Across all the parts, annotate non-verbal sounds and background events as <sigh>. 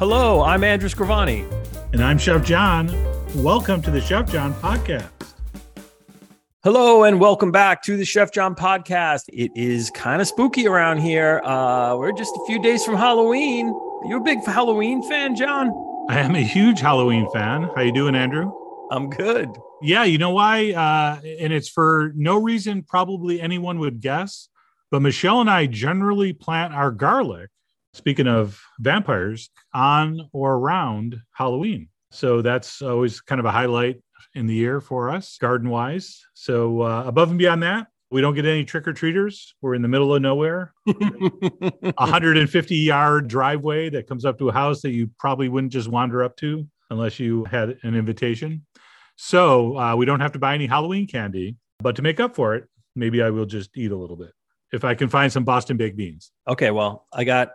Hello, I'm Andrew Scrivani. And I'm Chef John. Welcome to the Chef John podcast. Hello, and welcome back to the Chef John podcast. It is kind of spooky around here. Uh, we're just a few days from Halloween. You're you a big Halloween fan, John? I am a huge Halloween fan. How you doing, Andrew? I'm good. Yeah, you know why? Uh, and it's for no reason probably anyone would guess, but Michelle and I generally plant our garlic, speaking of vampires, on or around Halloween. So that's always kind of a highlight in the year for us, garden wise. So uh, above and beyond that, we don't get any trick or treaters. We're in the middle of nowhere. <laughs> 150 yard driveway that comes up to a house that you probably wouldn't just wander up to unless you had an invitation. So uh, we don't have to buy any Halloween candy. But to make up for it, maybe I will just eat a little bit if I can find some Boston baked beans. Okay, well, I got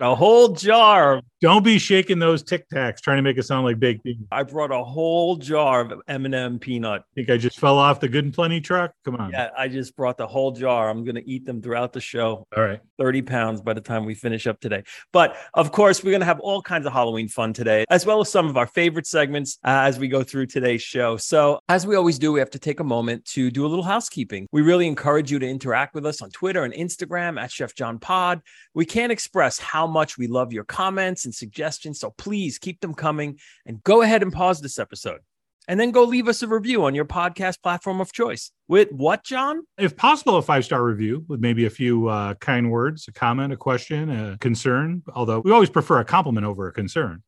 a whole jar. Don't be shaking those Tic Tacs trying to make it sound like baked beans. I brought a whole jar of M&M peanut. Think I just fell off the Good and Plenty truck? Come on. Yeah, I just brought the whole jar. I'm going to eat them throughout the show. All right. 30 pounds by the time we finish up today. But of course, we're going to have all kinds of Halloween fun today, as well as some of our favorite segments uh, as we go through today's show. So, as we always do, we have to take a moment to do a little housekeeping. We really encourage you to interact with us on Twitter and Instagram at Chef John Pod. We can't express how much we love your comments and suggestions. So, please keep them coming and go ahead and pause this episode and then go leave us a review on your podcast platform of choice. With what, John? If possible, a five star review with maybe a few uh, kind words, a comment, a question, a concern. Although we always prefer a compliment over a concern.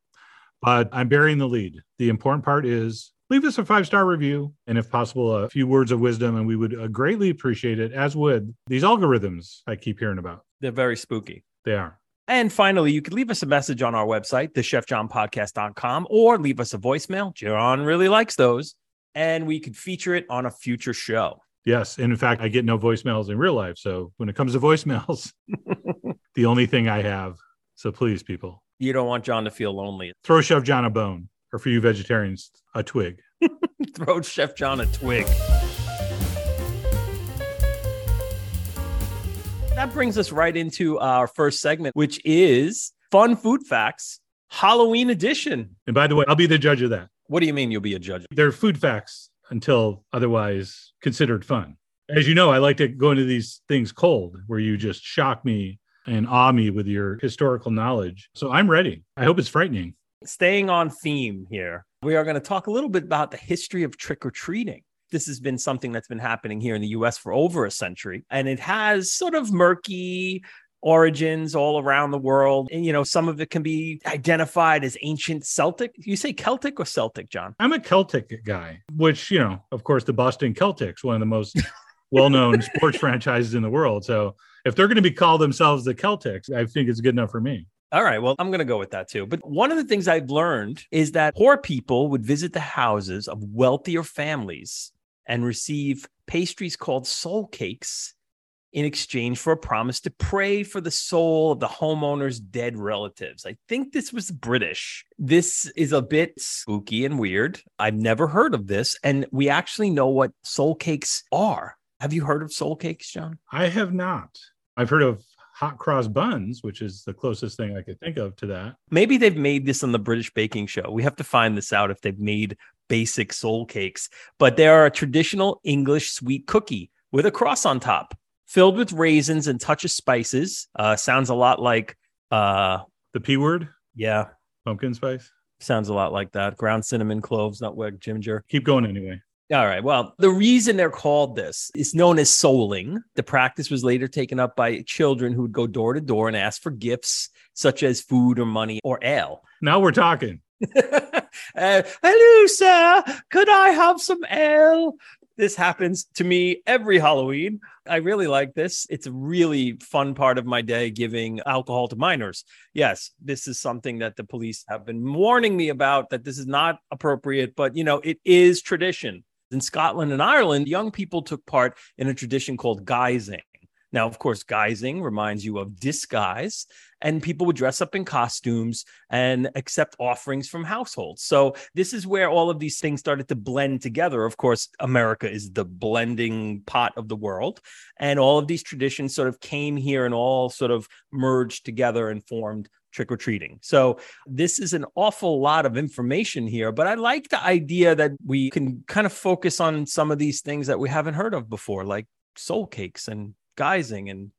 But I'm bearing the lead. The important part is leave us a five star review and, if possible, a few words of wisdom. And we would uh, greatly appreciate it, as would these algorithms I keep hearing about. They're very spooky. They are. And finally, you could leave us a message on our website, thechefjohnpodcast.com, or leave us a voicemail. John really likes those. And we could feature it on a future show. Yes. And in fact, I get no voicemails in real life. So when it comes to voicemails, <laughs> the only thing I have. So please, people. You don't want John to feel lonely. Throw Chef John a bone, or for you vegetarians, a twig. <laughs> Throw Chef John a twig. That brings us right into our first segment, which is Fun Food Facts, Halloween edition. And by the way, I'll be the judge of that. What do you mean you'll be a judge? They're food facts until otherwise considered fun. As you know, I like to go into these things cold where you just shock me and awe me with your historical knowledge. So I'm ready. I hope it's frightening. Staying on theme here, we are going to talk a little bit about the history of trick or treating. This has been something that's been happening here in the US for over a century, and it has sort of murky origins all around the world. And, you know, some of it can be identified as ancient Celtic. You say Celtic or Celtic, John? I'm a Celtic guy, which, you know, of course, the Boston Celtics, one of the most well known <laughs> sports franchises in the world. So if they're going to be called themselves the Celtics, I think it's good enough for me. All right. Well, I'm going to go with that too. But one of the things I've learned is that poor people would visit the houses of wealthier families and receive pastries called soul cakes in exchange for a promise to pray for the soul of the homeowner's dead relatives. I think this was British. This is a bit spooky and weird. I've never heard of this. And we actually know what soul cakes are. Have you heard of soul cakes, John? I have not. I've heard of hot cross buns, which is the closest thing I could think of to that. Maybe they've made this on the British Baking Show. We have to find this out if they've made basic soul cakes, but they are a traditional English sweet cookie with a cross on top, filled with raisins and touch of spices. Uh, sounds a lot like uh, The P word, yeah, pumpkin spice. sounds a lot like that. Ground cinnamon, cloves, nutmeg, ginger. Keep going anyway. All right. Well, the reason they're called this is known as souling. The practice was later taken up by children who would go door to door and ask for gifts such as food or money or ale. Now we're talking. <laughs> Uh, hello, sir. Could I have some ale? This happens to me every Halloween. I really like this. It's a really fun part of my day giving alcohol to minors. Yes, this is something that the police have been warning me about that this is not appropriate, but you know, it is tradition. In Scotland and Ireland, young people took part in a tradition called guising. Now, of course, guising reminds you of disguise, and people would dress up in costumes and accept offerings from households. So, this is where all of these things started to blend together. Of course, America is the blending pot of the world, and all of these traditions sort of came here and all sort of merged together and formed trick or treating. So, this is an awful lot of information here, but I like the idea that we can kind of focus on some of these things that we haven't heard of before, like soul cakes and guising and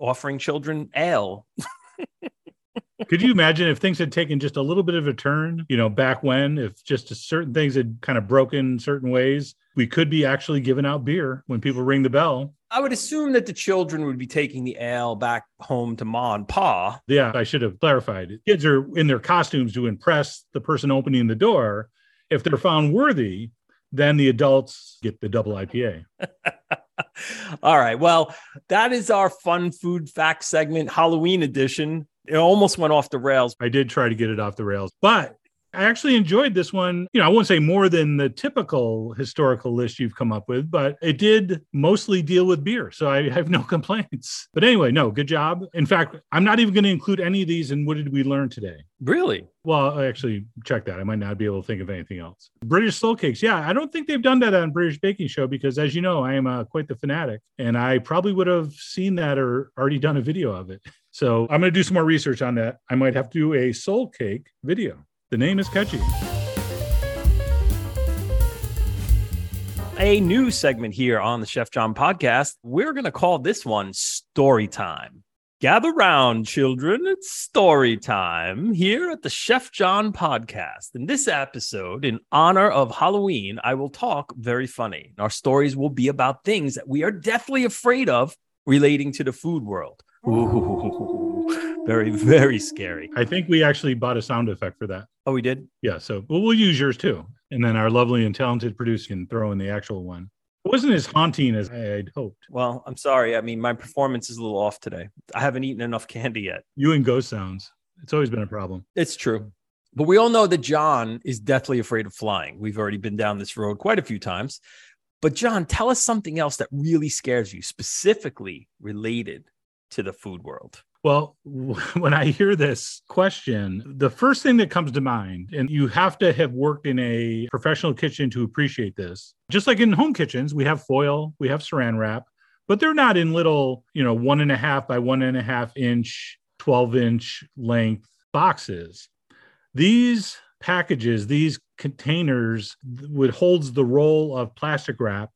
offering children ale. <laughs> Could you imagine if things had taken just a little bit of a turn, you know, back when, if just certain things had kind of broken certain ways, we could be actually giving out beer when people ring the bell. I would assume that the children would be taking the ale back home to ma and pa. Yeah, I should have clarified. Kids are in their costumes to impress the person opening the door. If they're found worthy, then the adults get the double IPA. <laughs> All right. Well, that is our fun food fact segment, Halloween edition. It almost went off the rails. I did try to get it off the rails, but I actually enjoyed this one. You know, I won't say more than the typical historical list you've come up with, but it did mostly deal with beer. So I <laughs> have no complaints. But anyway, no, good job. In fact, I'm not even going to include any of these in what did we learn today? Really? Well, I actually check that. I might not be able to think of anything else. British soul cakes. Yeah, I don't think they've done that on British Baking Show because, as you know, I am uh, quite the fanatic and I probably would have seen that or already done a video of it. So I'm going to do some more research on that. I might have to do a soul cake video. The name is catchy. A new segment here on the Chef John podcast. We're going to call this one Story Time. Gather round, children. It's story time here at the Chef John podcast. In this episode, in honor of Halloween, I will talk very funny. Our stories will be about things that we are deathly afraid of relating to the food world. Ooh, <laughs> very, very scary. I think we actually bought a sound effect for that. Oh, we did? Yeah. So well, we'll use yours too. And then our lovely and talented producer can throw in the actual one. It wasn't as haunting as I'd hoped. Well, I'm sorry. I mean, my performance is a little off today. I haven't eaten enough candy yet. You and ghost sounds. It's always been a problem. It's true. But we all know that John is deathly afraid of flying. We've already been down this road quite a few times. But, John, tell us something else that really scares you, specifically related to the food world. Well, <laughs> when I hear this question, the first thing that comes to mind, and you have to have worked in a professional kitchen to appreciate this, just like in home kitchens, we have foil, we have saran wrap, but they're not in little, you know, one and a half by one and a half inch, 12 inch length boxes. These packages, these containers, would holds the roll of plastic wrap.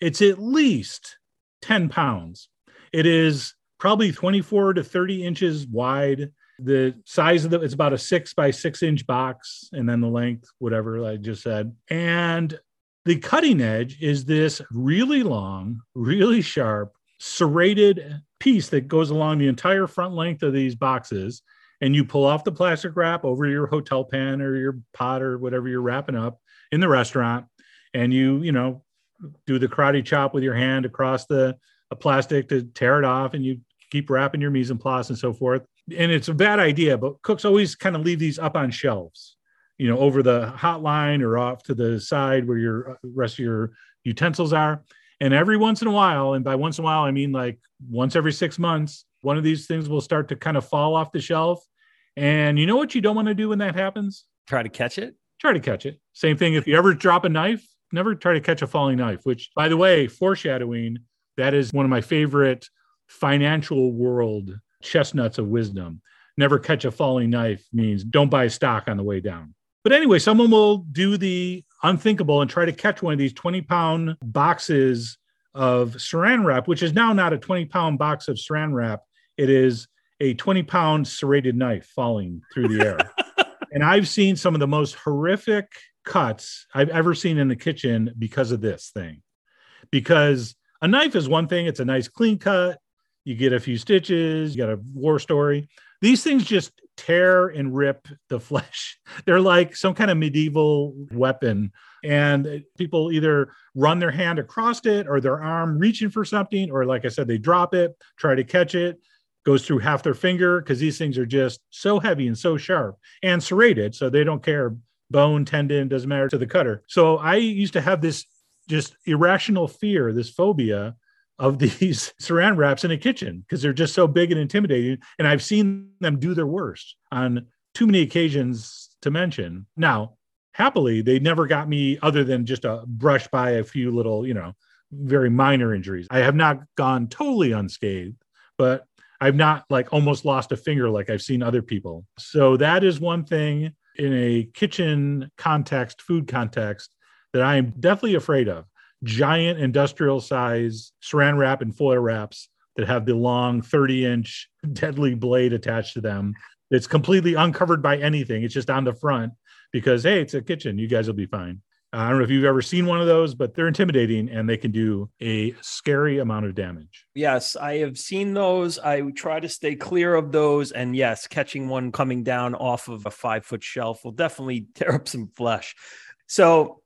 It's at least 10 pounds. It is probably 24 to 30 inches wide. The size of the it's about a six by six inch box, and then the length, whatever I just said. And the cutting edge is this really long, really sharp, serrated piece that goes along the entire front length of these boxes. And you pull off the plastic wrap over your hotel pan or your pot or whatever you're wrapping up in the restaurant. And you, you know, do the karate chop with your hand across the plastic to tear it off and you keep wrapping your mise en place and so forth. And it's a bad idea, but cooks always kind of leave these up on shelves, you know, over the hot line or off to the side where your uh, rest of your utensils are. And every once in a while, and by once in a while, I mean like once every six months, one of these things will start to kind of fall off the shelf. And you know what you don't want to do when that happens? Try to catch it. Try to catch it. Same thing if you ever drop a knife, never try to catch a falling knife, which, by the way, foreshadowing, that is one of my favorite financial world chestnuts of wisdom. Never catch a falling knife means don't buy stock on the way down. But anyway, someone will do the unthinkable and try to catch one of these 20 pound boxes of saran wrap, which is now not a 20 pound box of saran wrap. It is a 20 pound serrated knife falling through the air. <laughs> and I've seen some of the most horrific cuts I've ever seen in the kitchen because of this thing. Because a knife is one thing, it's a nice clean cut, you get a few stitches, you got a war story. These things just tear and rip the <laughs> flesh. They're like some kind of medieval weapon. And people either run their hand across it or their arm reaching for something, or like I said, they drop it, try to catch it, goes through half their finger because these things are just so heavy and so sharp and serrated. So they don't care bone, tendon, doesn't matter to the cutter. So I used to have this just irrational fear, this phobia of these <laughs> saran wraps in a kitchen because they're just so big and intimidating. And I've seen them do their worst on too many occasions to mention. Now, happily, they never got me other than just a brush by a few little, you know, very minor injuries. I have not gone totally unscathed, but I've not like almost lost a finger like I've seen other people. So that is one thing in a kitchen context, food context, that I am definitely afraid of. Giant industrial size saran wrap and foil wraps that have the long 30 inch <laughs> deadly blade attached to them. It's completely uncovered by anything. It's just on the front because, hey, it's a kitchen. You guys will be fine. Uh, I don't know if you've ever seen one of those, but they're intimidating and they can do a scary amount of damage. Yes, I have seen those. I try to stay clear of those. And yes, catching one coming down off of a five foot shelf will definitely <laughs> tear up some flesh. So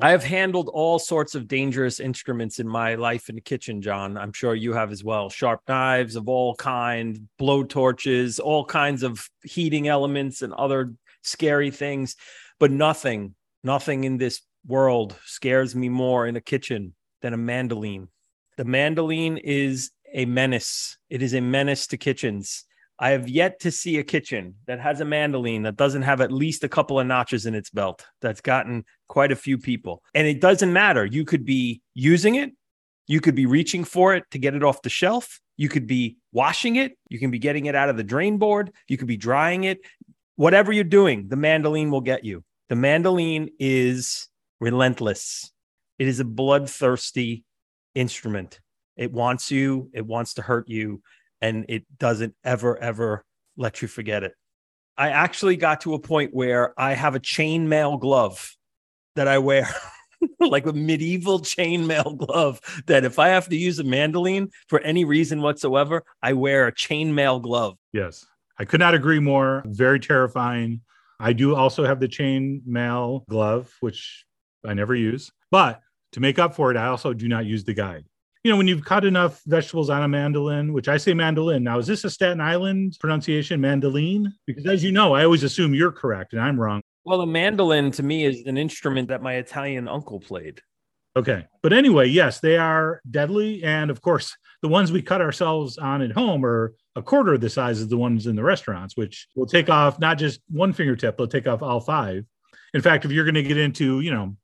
I have handled all sorts of dangerous instruments in my life in the kitchen, John. I'm sure you have as well. Sharp knives of all kind, blow torches, all kinds of heating elements and other scary things, but nothing Nothing in this world scares me more in a kitchen than a mandolin. The mandolin is a menace. It is a menace to kitchens. I have yet to see a kitchen that has a mandolin that doesn't have at least a couple of notches in its belt. That's gotten quite a few people. And it doesn't matter. You could be using it, you could be reaching for it to get it off the shelf, you could be washing it, you can be getting it out of the drain board, you could be drying it. Whatever you're doing, the mandolin will get you. The mandolin is relentless. It is a bloodthirsty instrument. It wants you, it wants to hurt you, and it doesn't ever, ever let you forget it. I actually got to a point where I have a chainmail glove that I wear, <laughs> like a medieval chainmail glove. That if I have to use a mandolin for any reason whatsoever, I wear a chainmail glove. Yes, I could not agree more. Very terrifying. I do also have the chainmail glove, which I never use. But to make up for it, I also do not use the guide. You know, when you've cut enough vegetables on a mandolin, which I say mandolin. Now, is this a Staten Island pronunciation, mandolin? Because as you know, I always assume you're correct and I'm wrong. Well, a mandolin to me is an instrument that my Italian uncle played. Okay. But anyway, yes, they are deadly. And of course, the ones we cut ourselves on at home are a quarter of the size of the ones in the restaurants, which will take off not just one fingertip, they'll take off all five. In fact, if you're going to get into, you know,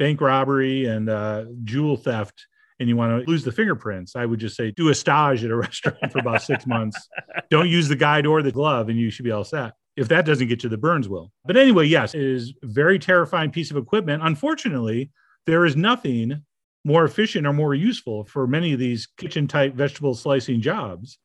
bank robbery and uh, jewel theft and you want to lose the fingerprints, I would just say do a stage at a <laughs> restaurant for about six months. Don't use the guide or the glove, and you should be all set. If that doesn't get you, the burns will. But anyway, yes, it is a very terrifying piece of equipment. Unfortunately, there is nothing more efficient or more useful for many of these kitchen type vegetable slicing jobs.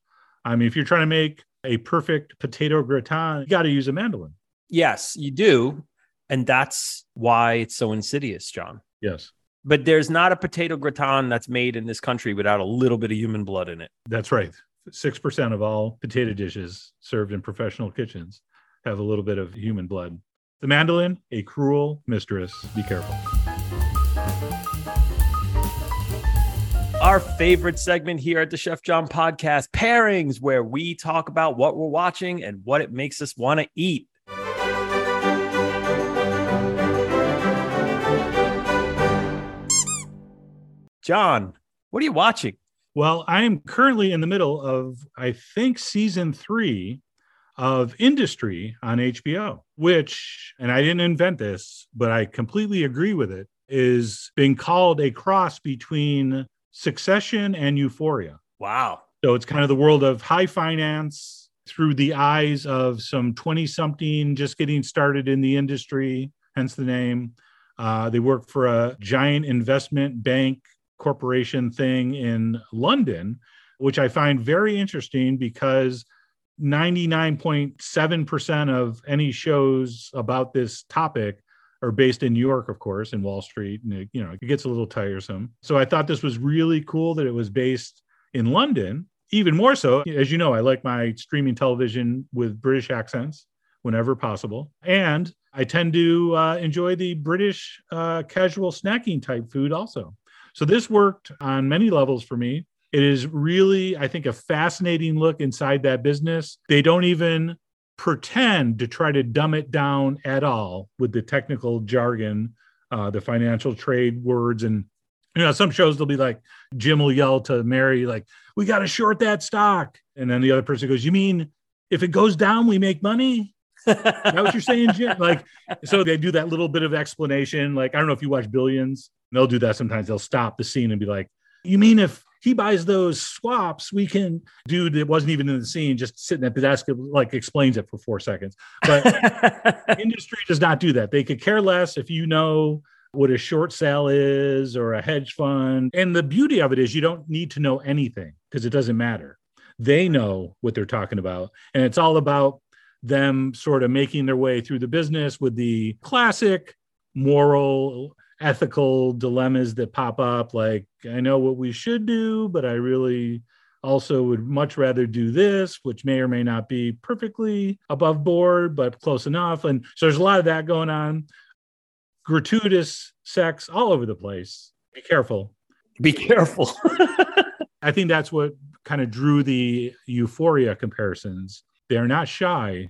I mean, if you're trying to make a perfect potato gratin, you got to use a mandolin. Yes, you do. And that's why it's so insidious, John. Yes. But there's not a potato gratin that's made in this country without a little bit of human blood in it. That's right. 6% of all potato dishes served in professional kitchens have a little bit of human blood. The mandolin, a cruel mistress. Be careful. Our favorite segment here at the Chef John podcast, pairings, where we talk about what we're watching and what it makes us want to eat. John, what are you watching? Well, I am currently in the middle of, I think, season three of Industry on HBO, which, and I didn't invent this, but I completely agree with it, is being called a cross between Succession and Euphoria. Wow. So it's kind of the world of high finance through the eyes of some 20 something just getting started in the industry, hence the name. Uh, they work for a giant investment bank corporation thing in London, which I find very interesting because 99.7% of any shows about this topic are based in New York, of course, in Wall Street, and it, you know it gets a little tiresome. So I thought this was really cool that it was based in London. Even more so, as you know, I like my streaming television with British accents whenever possible, and I tend to uh, enjoy the British uh, casual snacking type food also. So this worked on many levels for me. It is really, I think, a fascinating look inside that business. They don't even pretend to try to dumb it down at all with the technical jargon, uh, the financial trade words. And, you know, some shows they'll be like, Jim will yell to Mary, like, we got to short that stock. And then the other person goes, You mean if it goes down, we make money? Is that what you're saying, Jim? Like, so they do that little bit of explanation. Like, I don't know if you watch Billions, they'll do that sometimes. They'll stop the scene and be like, You mean if he buys those swaps, we can. Dude, it wasn't even in the scene, just sitting at the desk, like explains it for four seconds. But <laughs> industry does not do that. They could care less if you know what a short sale is or a hedge fund. And the beauty of it is you don't need to know anything because it doesn't matter. They know what they're talking about. And it's all about them sort of making their way through the business with the classic moral, ethical dilemmas that pop up. Like, I know what we should do, but I really also would much rather do this, which may or may not be perfectly above board, but close enough. And so there's a lot of that going on. Gratuitous sex all over the place. Be careful. Be careful. <laughs> I think that's what kind of drew the euphoria comparisons. They are not shy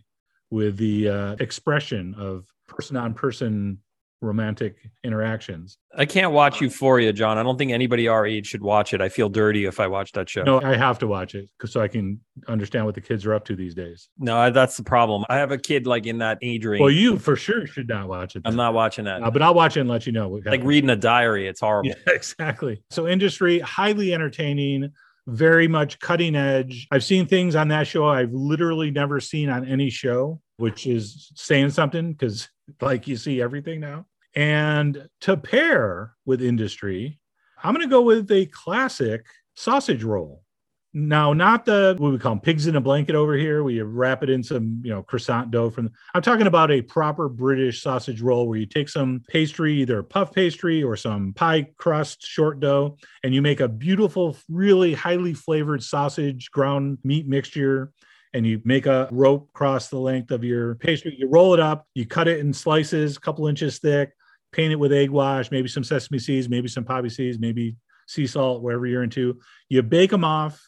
with the uh, expression of person on person romantic interactions. I can't watch Euphoria, John. I don't think anybody our age should watch it. I feel dirty if I watch that show. No, I have to watch it so I can understand what the kids are up to these days. No, that's the problem. I have a kid like in that age range. Well, you for sure should not watch it. I'm not watching that. Uh, but I'll watch it and let you know. Like reading a diary. It's horrible. <laughs> Yeah, exactly. So industry highly entertaining very much cutting edge. I've seen things on that show I've literally never seen on any show, which is saying something because, like, you see everything now. And to pair with industry, I'm going to go with a classic sausage roll. Now, not the what we call them, pigs in a blanket over here. We wrap it in some, you know, croissant dough from. I'm talking about a proper British sausage roll where you take some pastry, either puff pastry or some pie crust short dough, and you make a beautiful, really highly flavored sausage ground meat mixture. And you make a rope across the length of your pastry. You roll it up, you cut it in slices, a couple inches thick, paint it with egg wash, maybe some sesame seeds, maybe some poppy seeds, maybe sea salt, wherever you're into. You bake them off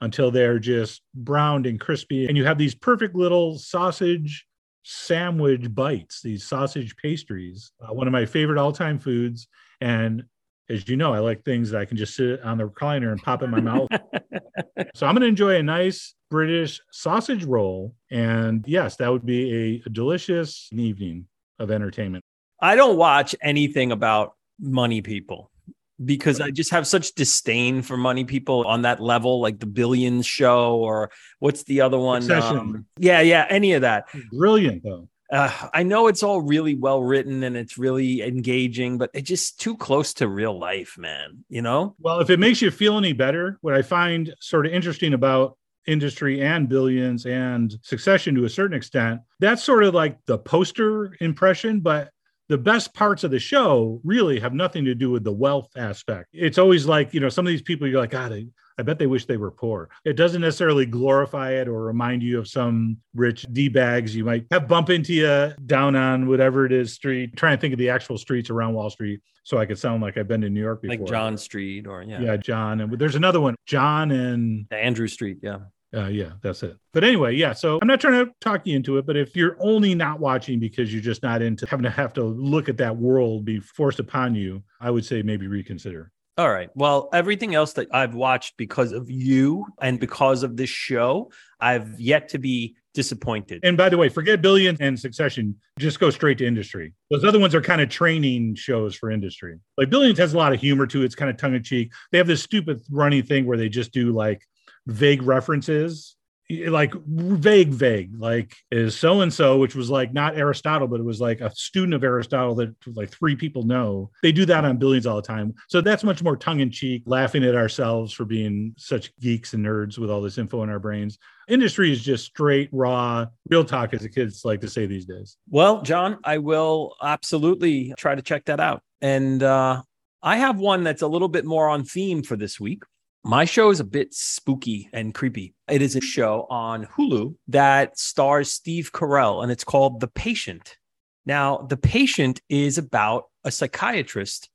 until they're just browned and crispy. And you have these perfect little sausage sandwich bites, these sausage pastries, uh, one of my favorite all time foods. And as you know, I like things that I can just sit on the recliner and pop in my mouth. <laughs> so I'm going to enjoy a nice British sausage roll. And yes, that would be a, a delicious evening of entertainment. I don't watch anything about money people because I just have such disdain for money people on that level, like the Billions show or what's the other one? Um, yeah, yeah, any of that. Brilliant though. Uh, I know it's all really well written and it's really engaging, but it's just too close to real life, man. You know? Well, if it makes you feel any better, what I find sort of interesting about industry and billions and succession to a certain extent, that's sort of like the poster impression, but the best parts of the show really have nothing to do with the wealth aspect. It's always like, you know, some of these people you're like, God, I, I bet they wish they were poor. It doesn't necessarily glorify it or remind you of some rich D bags you might have bump into you down on whatever it is street. Trying to think of the actual streets around Wall Street so I could sound like I've been to New York before. Like John Street or yeah. Yeah, John. And there's another one, John and Andrew Street. Yeah. Uh, yeah, that's it. But anyway, yeah. So I'm not trying to talk you into it, but if you're only not watching because you're just not into having to have to look at that world be forced upon you, I would say maybe reconsider. All right. Well, everything else that I've watched because of you and because of this show, I've yet to be disappointed. And by the way, forget Billions and Succession. Just go straight to industry. Those other ones are kind of training shows for industry. Like Billions has a lot of humor to it. It's kind of tongue in cheek. They have this stupid running thing where they just do like vague references like vague vague like is so and so which was like not aristotle but it was like a student of aristotle that like three people know. They do that on billions all the time. So that's much more tongue-in-cheek laughing at ourselves for being such geeks and nerds with all this info in our brains. Industry is just straight raw real talk as the kids like to say these days. Well john i will absolutely try to check that out. And uh I have one that's a little bit more on theme for this week. My show is a bit spooky and creepy. It is a show on Hulu that stars Steve Carell and it's called The Patient. Now, The Patient is about a psychiatrist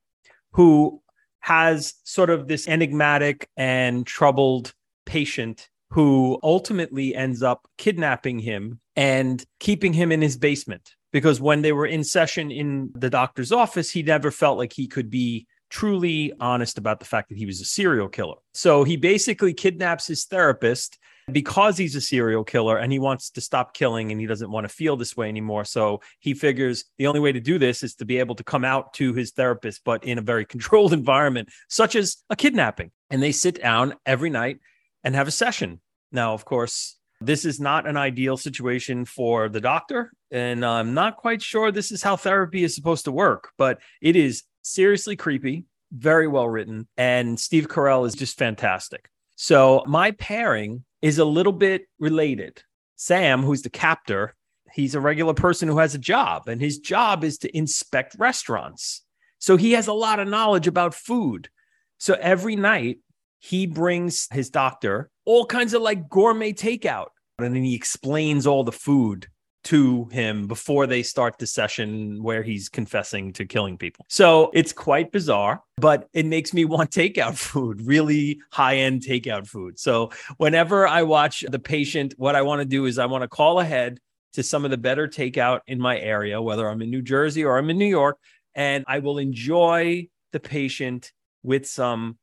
who has sort of this enigmatic and troubled patient who ultimately ends up kidnapping him and keeping him in his basement. Because when they were in session in the doctor's office, he never felt like he could be truly honest about the fact that he was a serial killer. So he basically kidnaps his therapist because he's a serial killer and he wants to stop killing and he doesn't want to feel this way anymore. So he figures the only way to do this is to be able to come out to his therapist, but in a very <laughs> controlled environment, such as a kidnapping. and they sit down every night and have a session. Now, of course, this is not an ideal situation for the doctor. And I'm not quite sure this is how therapy is supposed to work, but it is seriously creepy, very well written. And Steve Carell is just fantastic. So my pairing is a little bit related. Sam, who's the captor, he's a regular person who has a job, and his job is to inspect restaurants. So he has a lot of knowledge about food. So every night he brings his doctor all kinds of like gourmet takeout. And then he explains all the food to him before they start the session where he's confessing to killing people. So it's quite bizarre, but it makes me <laughs> want takeout food, really high end takeout food. So whenever I watch the patient, what I want to do is I want to call ahead to some of the better takeout in my area, whether I'm in New Jersey or I'm in New York, and I will enjoy the patient with some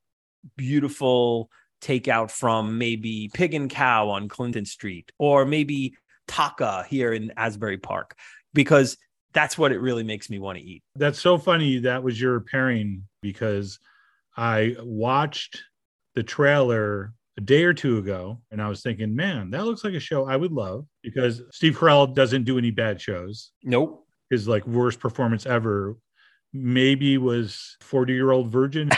beautiful takeout from maybe Pig and Khao on Clinton Street or maybe Taka here in Asbury Park because that's what it really makes me want to eat. That's so funny. That was your pairing because I watched the trailer a day or two ago and I was thinking, man, that looks like a show I would love because Steve Carell doesn't do any bad shows. Nope. His like worst performance ever maybe was 40 year old virgin.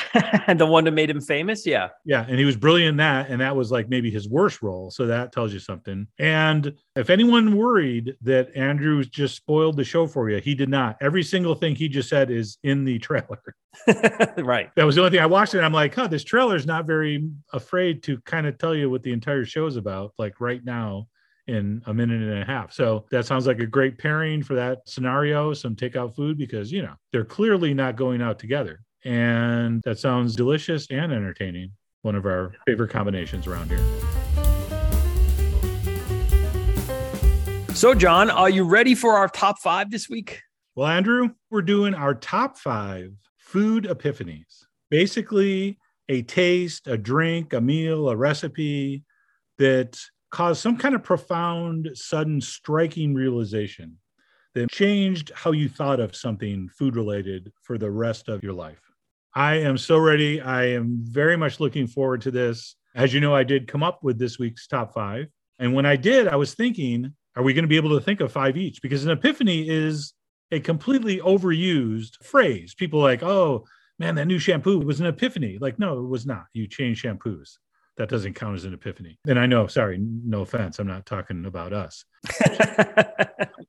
And <laughs> the one that made him famous? Yeah. Yeah and he was brilliant in that and that was like maybe his worst role so that tells you something. And if anyone worried that andrew just spoiled the show for you he did not. Every single thing he just said is in the trailer. <laughs> <laughs> Right. That was the only thing i watched and i'm like huh this trailer is not very afraid to kind of tell you what the entire show is about like right now in a minute and a half. So that sounds like a great pairing for that scenario, some takeout food, because, you know, they're clearly not going out together. And that sounds delicious and entertaining. One of our favorite combinations around here. So, John, are you ready for our top five this week? Well, Andrew, we're doing our top five food epiphanies. Basically, a taste, a drink, a meal, a recipe that caused some kind of profound, sudden, striking realization that changed how you thought of something food related for the rest of your life. I am so ready. I am very much looking forward to this. As you know, I did come up with this week's top five. And when I did, I was thinking, are we going to be able to think of five each? Because an epiphany is a completely overused phrase. People like, oh, man, that new shampoo was an epiphany. Like, no, it was not. You change shampoos that doesn't count as an epiphany. And I know, sorry, no offense, I'm not talking about us. <laughs>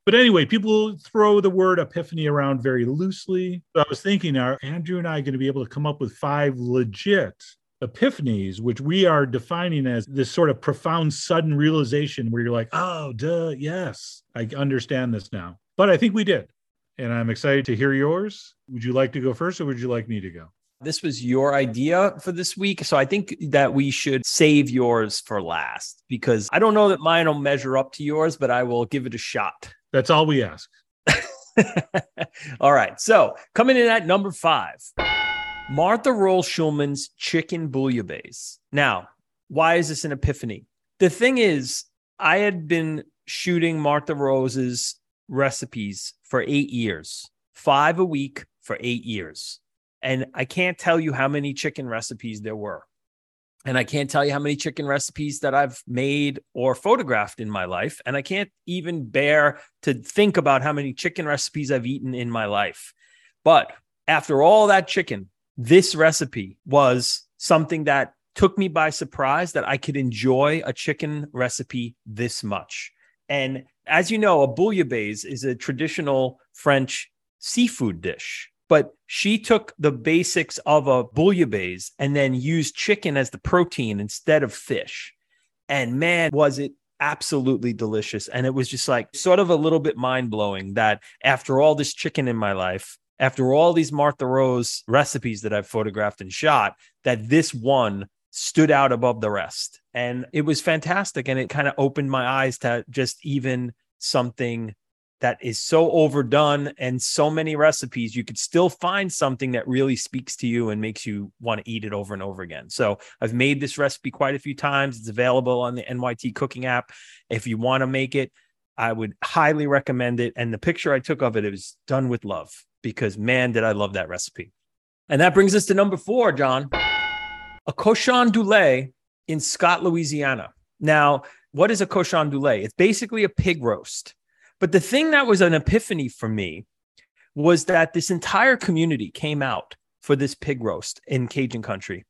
but anyway, people throw the word epiphany around very loosely. So I was thinking, are Andrew and I going to be able to come up with five legit epiphanies, which we are defining as this sort of profound, sudden realization where you're like, oh, duh, yes, I understand this now. But I think we did. And I'm excited to hear yours. Would you like to go first or would you like me to go? This was your idea for this week. So I think that we should save yours for last because I don't know that mine will measure up to yours, but I will give it a shot. That's all we ask. <laughs> all right. So coming in at number five, Martha Rose Shulman's chicken bouillabaisse. Now, why is this an epiphany? The thing is, I had been shooting Martha Rose's recipes for eight years, five a week for eight years. And I can't tell you how many chicken recipes there were. And I can't tell you how many chicken recipes that I've made or photographed in my life. And I can't even bear to think about how many chicken recipes I've eaten in my life. But after all that chicken, this recipe was something that took me by surprise that I could enjoy a chicken recipe this much. And as you know, a bouillabaisse is a traditional French seafood dish but she took the basics of a bouillabaisse and then used chicken as the protein instead of fish. And man, was it absolutely delicious. And it was just like sort of a little bit mind blowing that after all this chicken in my life, after all these Martha Rose recipes that I've photographed and shot, that this one stood out above the rest. And it was fantastic. And it kind of opened my eyes to just even something that is so overdone and so many recipes, you could still find something that really speaks to you and makes you want to eat it over and over again. So I've made this recipe quite a few times. It's available on the NYT cooking app. If you want to make it, I would highly recommend it. And the picture I took of it, it was done with love because man, did I love that recipe. And that brings us to number four, John. a cochon de lait in Scott, Louisiana. Now, what is a cochon de lait? It's basically a pig roast. But the thing that was an epiphany for me was that this entire community came out for this pig roast in Cajun country.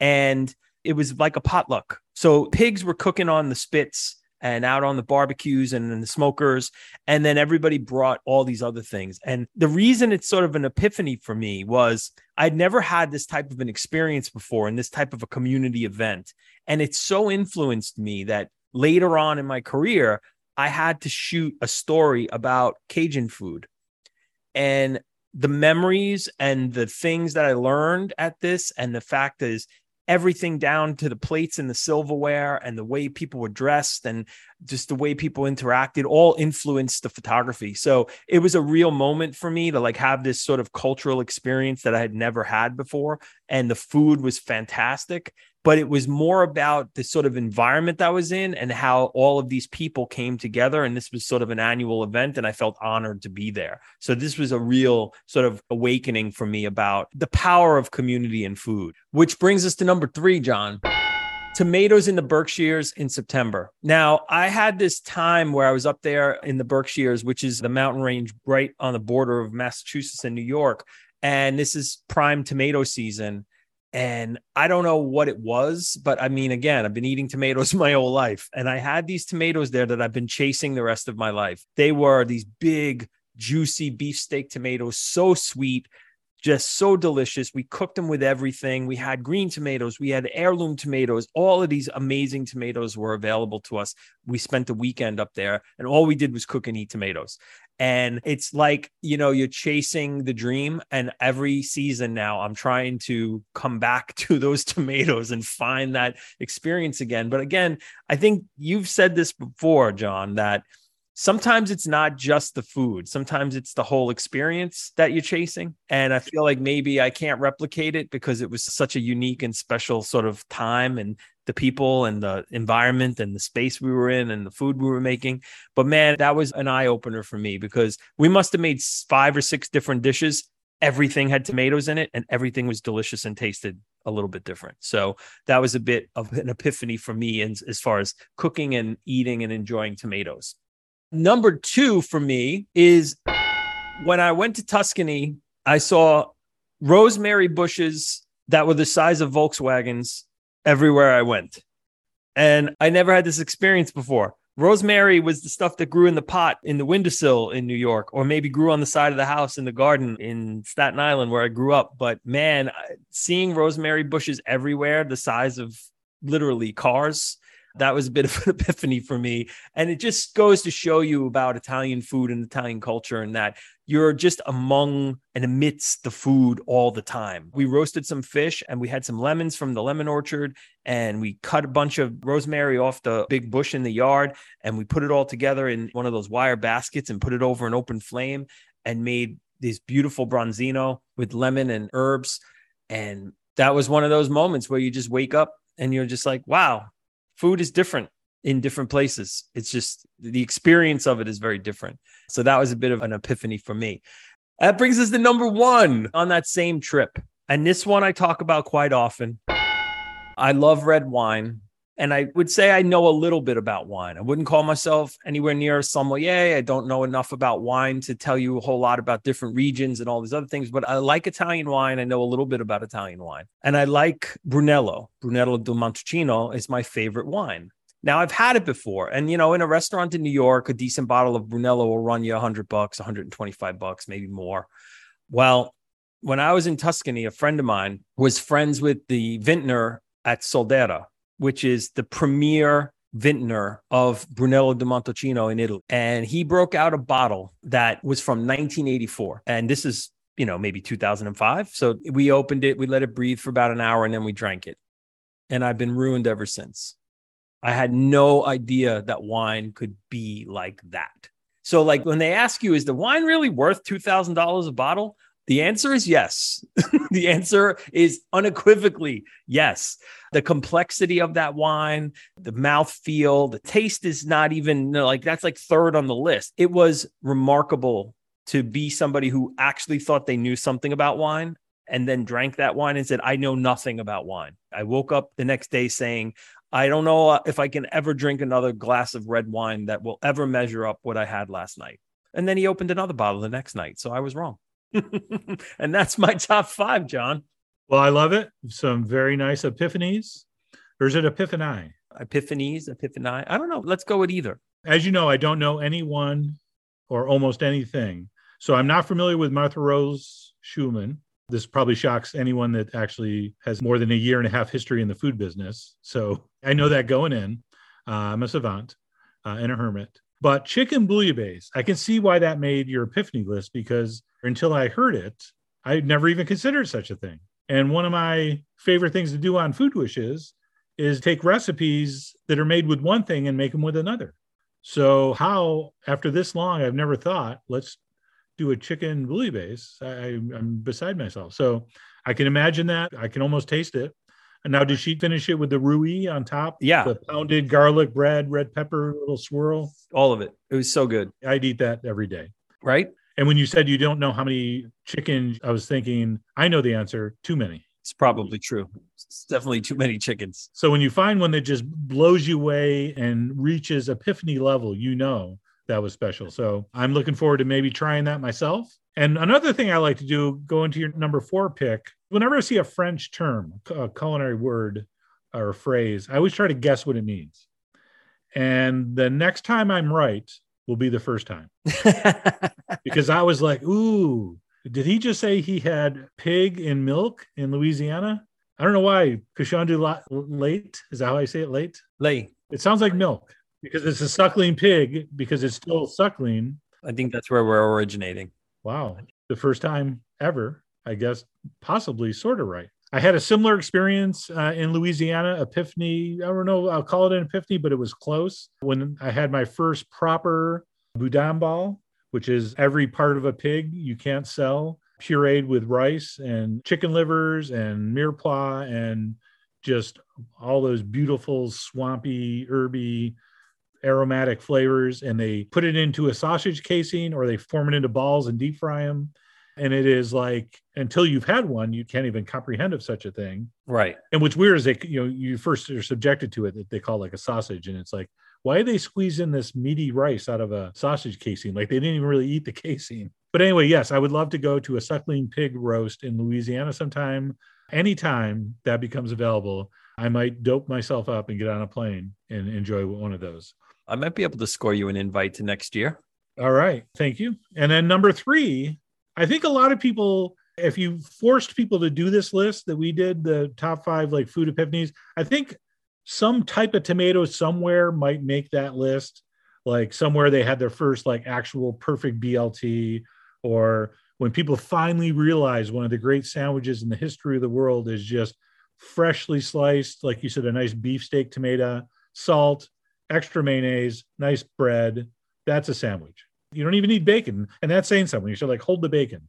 And it was like a potluck. So pigs were cooking on the spits and out on the barbecues and the smokers. And then everybody brought all these other things. And the reason it's sort of an epiphany for me was I'd never had this type of an experience before in this type of a community event. And it so influenced me that later on in my career, I had to shoot a story about Cajun food. And the memories and the things that I learned at this, and the fact is, everything down to the plates and the silverware and the way people were dressed and just the way people interacted all influenced the photography. So it was a real moment for me to like have this sort of cultural experience that i had never had before. And the food was fantastic but it was more about the sort of environment that I was in and how all of these people came together. And this was sort of an annual event, and I felt honored to be there. So this was a real sort of awakening for me about the power of community and food, which brings us to number three, John. Tomatoes in the Berkshires in September. Now, I had this time where I was up there in the Berkshires, which is the mountain range right on the border of Massachusetts and New York. And this is prime tomato season and I don't know what it was, but I mean, again, I've been eating tomatoes <laughs> my whole life, and I had these tomatoes there that I've been chasing the rest of my life. They were these big, juicy beefsteak tomatoes, so sweet, just so delicious. We cooked them with everything. We had green tomatoes, we had heirloom tomatoes. All of these amazing tomatoes were available to us. We spent the weekend up there, and all we did was cook and eat tomatoes. And it's like, you know, you're chasing the dream. And every season now, I'm trying to come back <laughs> to those tomatoes and find that experience again. But again, I think you've said this before, John, that sometimes it's not just the food sometimes it's the whole experience that you're chasing and i feel like maybe i can't replicate it because it was such a unique and special sort of time and the people and the environment and the space we were in and the food we were making but man that was an eye opener for me because we must have made five or six different dishes everything had tomatoes in it and everything was delicious and tasted a little bit different. So that was a bit of an epiphany for me in, as far as cooking and eating and enjoying tomatoes. Number two for me is when I went to Tuscany, I saw rosemary bushes that were the size of Volkswagens everywhere I went. And I never had this experience before. Rosemary was the stuff that grew in the pot in the windowsill in New York, or maybe grew on the side of the house in the garden in Staten Island where I grew up. But man, seeing rosemary bushes everywhere, the size of literally cars, that was a bit of an <laughs> epiphany for me. And it just goes to show you about Italian food and Italian culture and that you're just among and amidst the food all the time. We roasted some fish and we had some lemons from the lemon orchard and we cut a bunch of rosemary off the big bush in the yard and we put it all together in one of those wire baskets and put it over an open flame and made this beautiful branzino with lemon and herbs. And that was one of those moments where you just wake up and you're just like, wow, food is different in different places. It's just the experience of it is very different. So that was a bit of an epiphany for me. That brings us to number one on that same trip. And this one I talk about quite often. I love red wine. And I would say I know a little bit about wine. I wouldn't call myself anywhere near a sommelier. I don't know enough about wine to tell you a whole lot about different regions and all these other things, but I like Italian wine. I know a little bit about Italian wine. And I like Brunello. Brunello del Montalcino is my favorite wine. Now I've had it before, and you know, in a restaurant in New York, a decent bottle of Brunello will run you 100 bucks, 125 bucks, maybe more. Well, when I was in Tuscany, a friend of mine was friends with the vintner at Soldera, which is the premier vintner of Brunello di Montalcino in Italy. And he broke out a bottle that was from 1984. And this is, you know, maybe 2005. So we opened it, we let it breathe for about an hour, and then we drank it. And I've been ruined ever since. I had no idea that wine could be like that. So, like when they ask you, is the wine really worth $2,000 a bottle? The answer is yes. <laughs> <laughs> the answer is unequivocally yes. The complexity of that wine, the mouth feel, the taste is not even like that's like third on the list. It was remarkable to be somebody who actually thought they knew something about wine and then drank that wine and said, I know nothing about wine. I woke up the next day saying, I don't know uh, if I can ever drink another glass of red wine that will ever measure up what I had last night. And then he opened another bottle the next night. So I was wrong. <laughs> and that's my top five, John. Well, I love it. Some very nice epiphanies. Or is it epiphany? Epiphanies, epiphany. I don't know. Let's go with either. As you know, I don't know anyone or almost anything. So I'm not familiar with Martha Rose Shulman. This probably shocks anyone that actually has more than a year and a half history in the food business. So I know that going in. Uh, I'm a savant uh, and a hermit. But chicken bouillabaisse, I can see why that made your epiphany list because until I heard it, I never even considered such a thing. And one of my favorite things to do on Food Wishes is take recipes that are made with one thing and make them with another. So, how after this long, I've never thought, let's do a chicken bouillabaisse. I, I'm beside myself. So, I can imagine that. I can almost taste it. And now, did she finish it with the rouille on top? Yeah. The pounded garlic bread, red pepper, little swirl. All of it. It was so good. I'd eat that every day. Right. And when you said you don't know how many chickens, I was thinking, I know the answer too many. It's probably true. It's definitely too many chickens. So when you find one that just blows you away and reaches epiphany level, you know that was special. So I'm looking forward to maybe trying that myself. And another thing I like to do, go into your number four pick, whenever I see a French term, a culinary word or phrase, I always try to guess what it means. And the next time I'm right will be the first time. <laughs> because I was like, ooh, did he just say he had pig in milk in Louisiana? I don't know why. Cochon du lait. Is that how I say it? Late? Late. It sounds like milk because it's a suckling pig because it's still suckling. I think that's where we're originating. Wow. The first time ever, I guess, possibly sort of right. I had a similar experience uh, in Louisiana, Epiphany. I don't know, I'll call it an Epiphany, but it was close when I had my first proper boudin ball which is every part of a pig you can't sell, pureed with rice and chicken livers and mirepoix and just all those beautiful, swampy, herby, aromatic flavors. And they put it into a sausage casing or they form it into balls and deep fry them. And it is like until you've had one, you can't even comprehend of such a thing. Right. And what's weird is they, you know, you first are subjected to it that they call like a sausage, and it's like, why are they squeezing this meaty rice out of a sausage casing? Like they didn't even really eat the <laughs> casing. But anyway, yes, I would love to go to a suckling pig roast in Louisiana sometime. Anytime that becomes available, I might dope myself up and get on a plane and enjoy one of those. I might be able to score you an invite to next year. All right. Thank you. And then number three, I think a lot of people, if you forced people to do this list that we did, the top five like food epiphanies, I think some type of tomato somewhere might make that list like somewhere they had their first like actual perfect blt or when people finally realize one of the great sandwiches in the history of the world is just freshly sliced like you said a nice beefsteak tomato salt extra mayonnaise nice bread. That's a sandwich. You don't even need bacon. And that's saying something. You should like hold the bacon.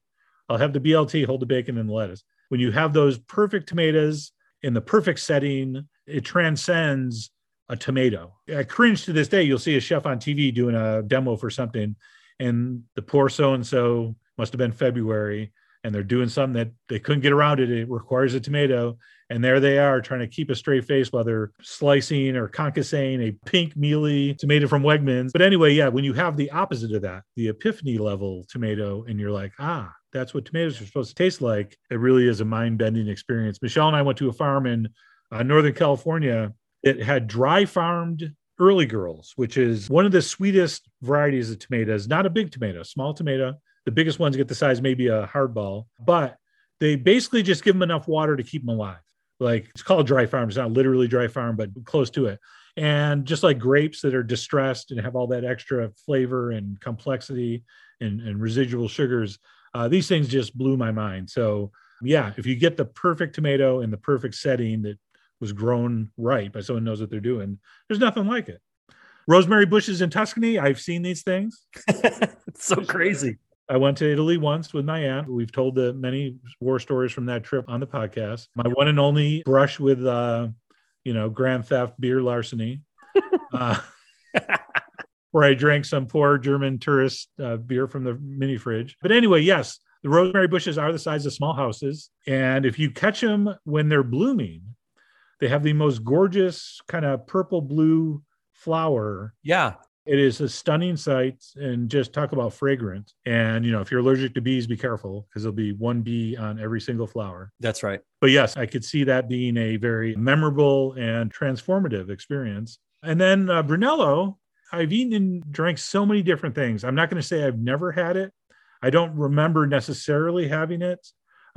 I'll have the blt hold the bacon and the lettuce. When you have those perfect tomatoes in the perfect setting it transcends a tomato. I cringe to this day. You'll see a chef on TV doing a demo for something, and the poor so and so must have been February, and they're doing something that they couldn't get around it. It requires a tomato, and there they are trying to keep a straight face while they're slicing or concassing a pink mealy tomato from Wegmans. But anyway, yeah, when you have the opposite of that, the epiphany level tomato, and you're like, ah, that's what tomatoes are supposed to taste like. It really is a mind bending experience. Michelle and I went to a farm in uh, Northern California that had dry farmed early girls, which is one of the sweetest varieties of tomatoes, not a big tomato, small tomato. The biggest ones get the size maybe a hardball, but they basically just give them enough water to keep them alive. Like it's called dry farm. It's not literally dry farm, but close to it. And just like grapes that are distressed and have all that extra flavor and complexity and, and residual sugars, uh, these things just blew my mind. So, yeah, if you get the perfect tomato in the perfect setting that was grown right by someone knows what they're doing. There's nothing like it. Rosemary bushes in Tuscany. I've seen these things. <laughs> it's so crazy. I went to Italy once with my aunt. We've told the many war stories from that trip on the podcast. My one and only brush with, uh, you know, grand theft beer larceny, <laughs> uh, where I drank some poor German tourist uh, beer from the mini fridge. But anyway, yes, The rosemary bushes are the size of small houses. And if you catch them when they're blooming, they have the most gorgeous kind of purple blue flower. Yeah. It is a stunning sight and just talk about fragrant. And, you know, if you're allergic to bees, be careful because there'll be one bee on every single flower. That's right. But yes, I could see that being a very memorable and transformative experience. And then uh, Brunello, I've eaten and drank so many different things. I'm not going to say I've never had it. I don't remember necessarily having it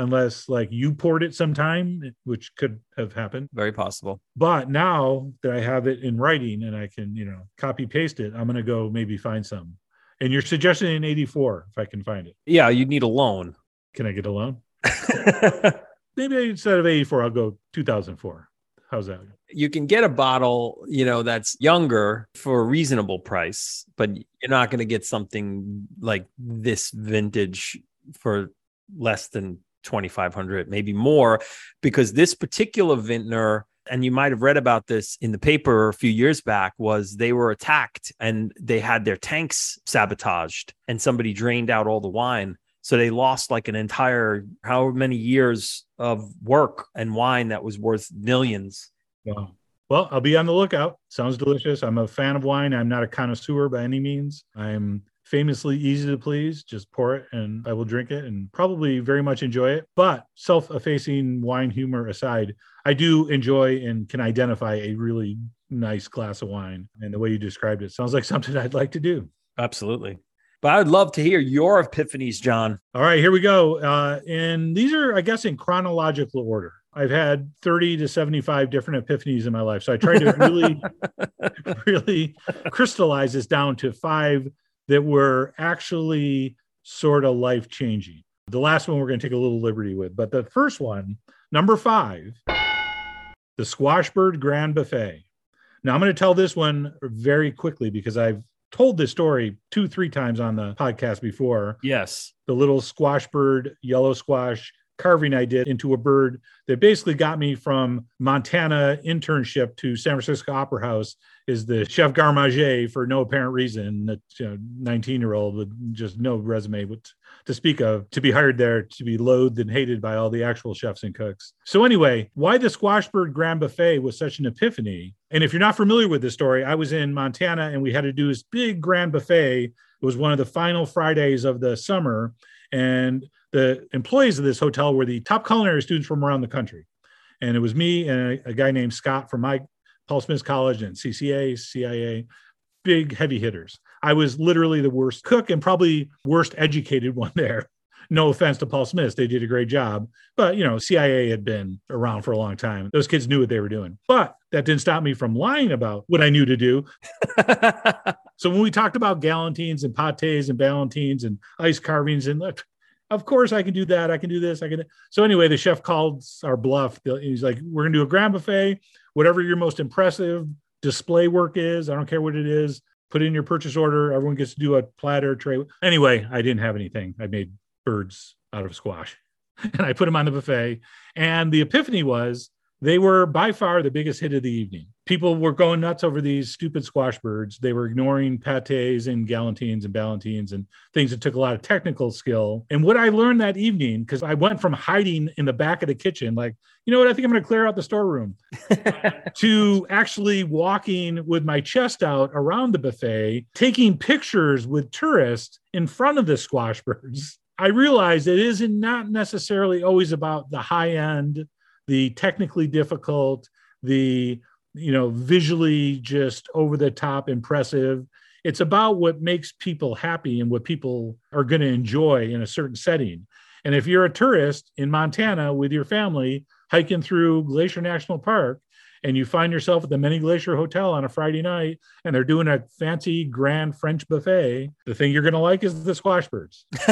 unless like you poured it sometime, which could have happened. Very possible. But now that I have it in writing and I can, you know, copy paste it, I'm going to go maybe find some. And you're suggesting in 84 if I can find it. Yeah, you'd need a loan. Can I get a loan? <laughs> maybe instead of 84, I'll go 2004. How's that? You can get a bottle, you know, that's younger for a reasonable price, but you're not going to get something like this vintage for less than 2500 maybe more because this particular vintner and you might have read about this in the paper a few years back was they were attacked and they had their tanks sabotaged and somebody drained out all the wine. So they lost like an entire however many years of work and wine that was worth millions. Wow. Well i'll be on the lookout. Sounds delicious. I'm a fan of wine. I'm not a connoisseur by any means. I'm famously easy to please. Just pour it and I will drink it and probably very much enjoy it. But self effacing wine humor aside, I do enjoy and can identify a really nice glass of wine. And the way you described it sounds like something <laughs> I'd like to do. Absolutely. But I would love to hear your epiphanies, John. All right, here we go. Uh, and these are, I guess, in chronological order. I've had 30 to 75 different epiphanies in my life. So I tried to really, <laughs> <laughs> really crystallize this down to five that were actually sort of life changing. The last one we're going to take a little liberty with, but the first one, number five, the Squashbird Grand Buffet. Now I'm going to tell this one very quickly because I've told this story two, three times on the podcast before. Yes. The little squash bird, yellow squash carving I did into a bird that basically got me from Montana internship to San Francisco Opera House is the chef garde for no apparent reason. That you know, 19 year old with just no resume to speak of to be hired there to be loathed and hated by all the actual chefs and cooks. So anyway, why the Squashbird Grand Buffet was such an epiphany. And if you're not familiar with this story, I was in Montana and we had to do this big grand buffet. It was one of the final Fridays of the summer. And the employees of this hotel were the top culinary students from around the country. And it was me and a, a guy named Scott from my Paul Smith College and CCA, CIA, big heavy hitters. I was literally the worst cook and probably worst educated <laughs> one there. No offense to Paul Smith, they did a great job. But, you know, CIA had been around for a long time. Those kids knew what they were doing. But that didn't stop me from lying about what I knew to do. <laughs> so when we talked about galantines and pates and ballantines and ice carvings and of course I can do that. I can do this. I can. So anyway, the chef called our bluff. He's like, we're going to do a grand buffet whatever your most impressive display work is. I don't care what it is. Put in your purchase order. Everyone gets to do a platter tray. Anyway, I didn't have anything. I made birds out of squash <laughs> and I put them on the buffet. And the epiphany was they were by far the biggest hit of the evening. People were going nuts over these stupid squash birds. They were ignoring pates and galantines and ballantines and things that took a lot of technical skill. And what I learned that evening, because I went from hiding in the back of the kitchen, like, you know what, I think I'm going to clear out the storeroom, <laughs> to actually walking with my chest out around the buffet, taking pictures with tourists in front of the squash birds. I realized it is not not necessarily always about the high end the technically difficult, the you know visually just over the top impressive. It's about what makes people happy and what people are going to enjoy in a certain setting. And if you're a tourist in Montana with your family hiking through Glacier National Park, and you find yourself at the Many Glacier Hotel on a Friday night and they're doing a fancy grand French buffet, the thing you're going to like is the squash birds. <laughs>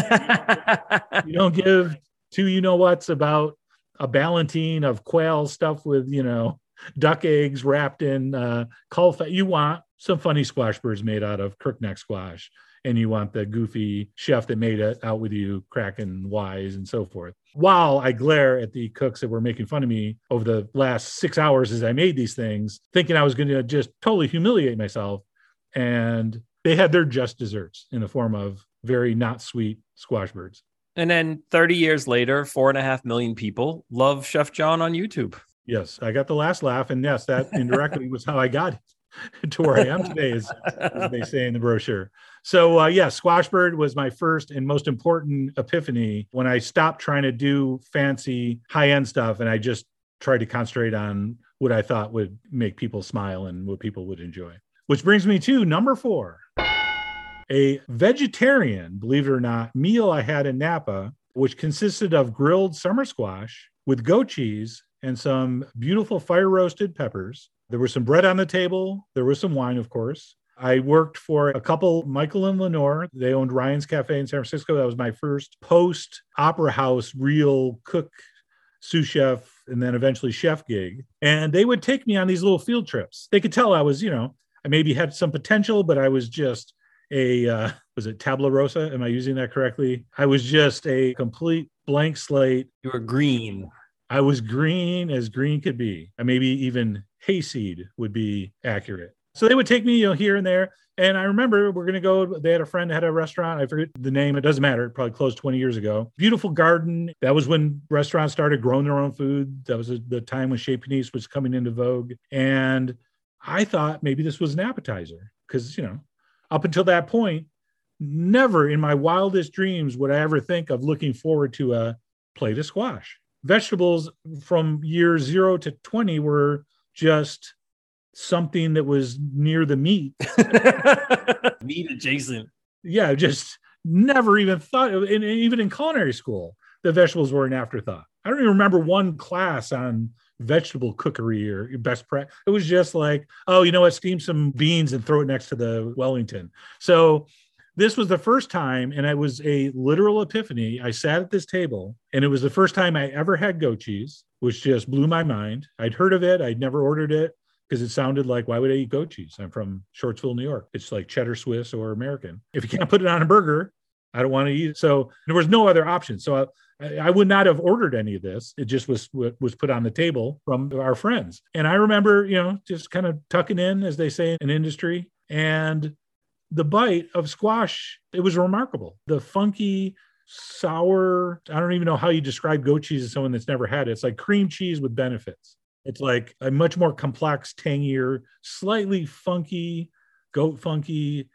you don't give two you know what's about a ballantine of quail stuff with you know duck eggs wrapped in uh, caul fat. You want some funny squash birds made out of crookneck squash, and you want the goofy chef that made it out with you, cracking wise and so forth. While I glare at the cooks that were making fun of me over the last six hours as I made these things, thinking I was going to just totally humiliate myself, and they had their just desserts in the form of very not sweet squash birds. And then 30 years later, four and a half million people love Chef John on YouTube. Yes, I got the last laugh. And yes, that indirectly was how I got <laughs> to where I am today, as, as they say in the brochure. So, uh, yeah, Squashbird was my first and most important epiphany when I stopped trying to do fancy high end stuff and I just tried to concentrate on what I thought would make people smile and what people would enjoy. Which brings me to number four a vegetarian, believe it or not, meal I had in Napa, which consisted of grilled summer squash with goat cheese and some beautiful fire roasted peppers. There was some bread on the table. There was some wine, of course. I worked for a couple, Michael and Lenore. They owned Ryan's Cafe in San Francisco. That was my first post opera house real cook, sous chef, and then eventually chef gig. And they would take me on these little field trips. They could tell I was, you know, I maybe had some potential, but I was just a uh, was it tabla rosa? Am I using that correctly? I was just a complete blank slate. You were green. I was green as green could be. And maybe even hayseed would be accurate. So they would take me, you know, here and there. And I remember we're going to go. They had a friend that had a restaurant. I forget the name. It doesn't matter. It probably closed 20 years ago. Beautiful garden. That was when restaurants started growing their own food. That was the time when Chez Panisse was coming into vogue. And I thought maybe this was an appetizer because, you know, up until that point, never in my wildest dreams would I ever think of looking forward to a plate of squash. Vegetables from year zero to 20 were just something that was near the meat. <laughs> meat adjacent. Yeah, just never even thought, and even in culinary school, the vegetables were an afterthought. I don't even remember one class on vegetable cookery or best practice. It was just like, oh, you know what, steam some beans and throw it next to the Wellington. So this was the first time, and it was a literal epiphany. I sat at this table, and it was the first time I ever had goat cheese, which just blew my mind. I'd heard of it, I'd never ordered it because it sounded like, why would I eat goat cheese? I'm from Shortsville, New York. It's like cheddar Swiss or American. If you can't put it on a burger, I don't want to eat it. So there was no other option. So I, I, would not have ordered any of this. It just was was put on the table from our friends. And I remember, you know, just kind of tucking in, as they say in industry, and the bite of squash. It was remarkable. The funky, sour. I don't even know how you describe goat cheese to someone that's never had it. It's like cream cheese with benefits. It's like a much more complex, tangier, slightly funky, goat funky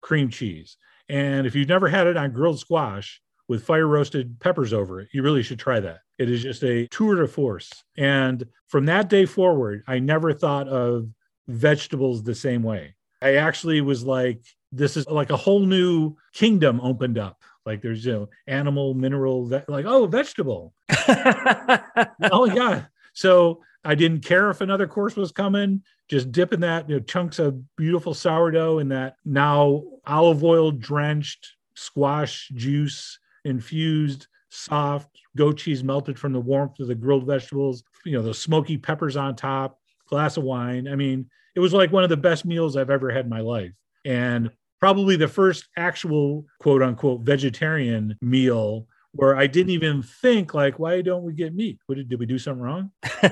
cream cheese. And if you've never had it on grilled squash with fire roasted peppers over it, you really should try that. It is just a tour de force. And from that day forward, I never thought of vegetables the same way. I actually was like, this is like a whole new kingdom opened up. Like there's you know animal, mineral, like oh vegetable. <laughs> oh yeah. So I didn't care if another course was coming. Just dipping that you know, chunks of beautiful sourdough in that now olive oil drenched squash juice infused soft goat cheese melted from the warmth of the grilled vegetables. You know those smoky peppers on top. Glass of wine. I mean, it was like one of the best meals I've ever had in my life. And probably the first actual quote unquote vegetarian meal where I didn't even think like, why don't we get meat? What did, did we do something wrong? <laughs>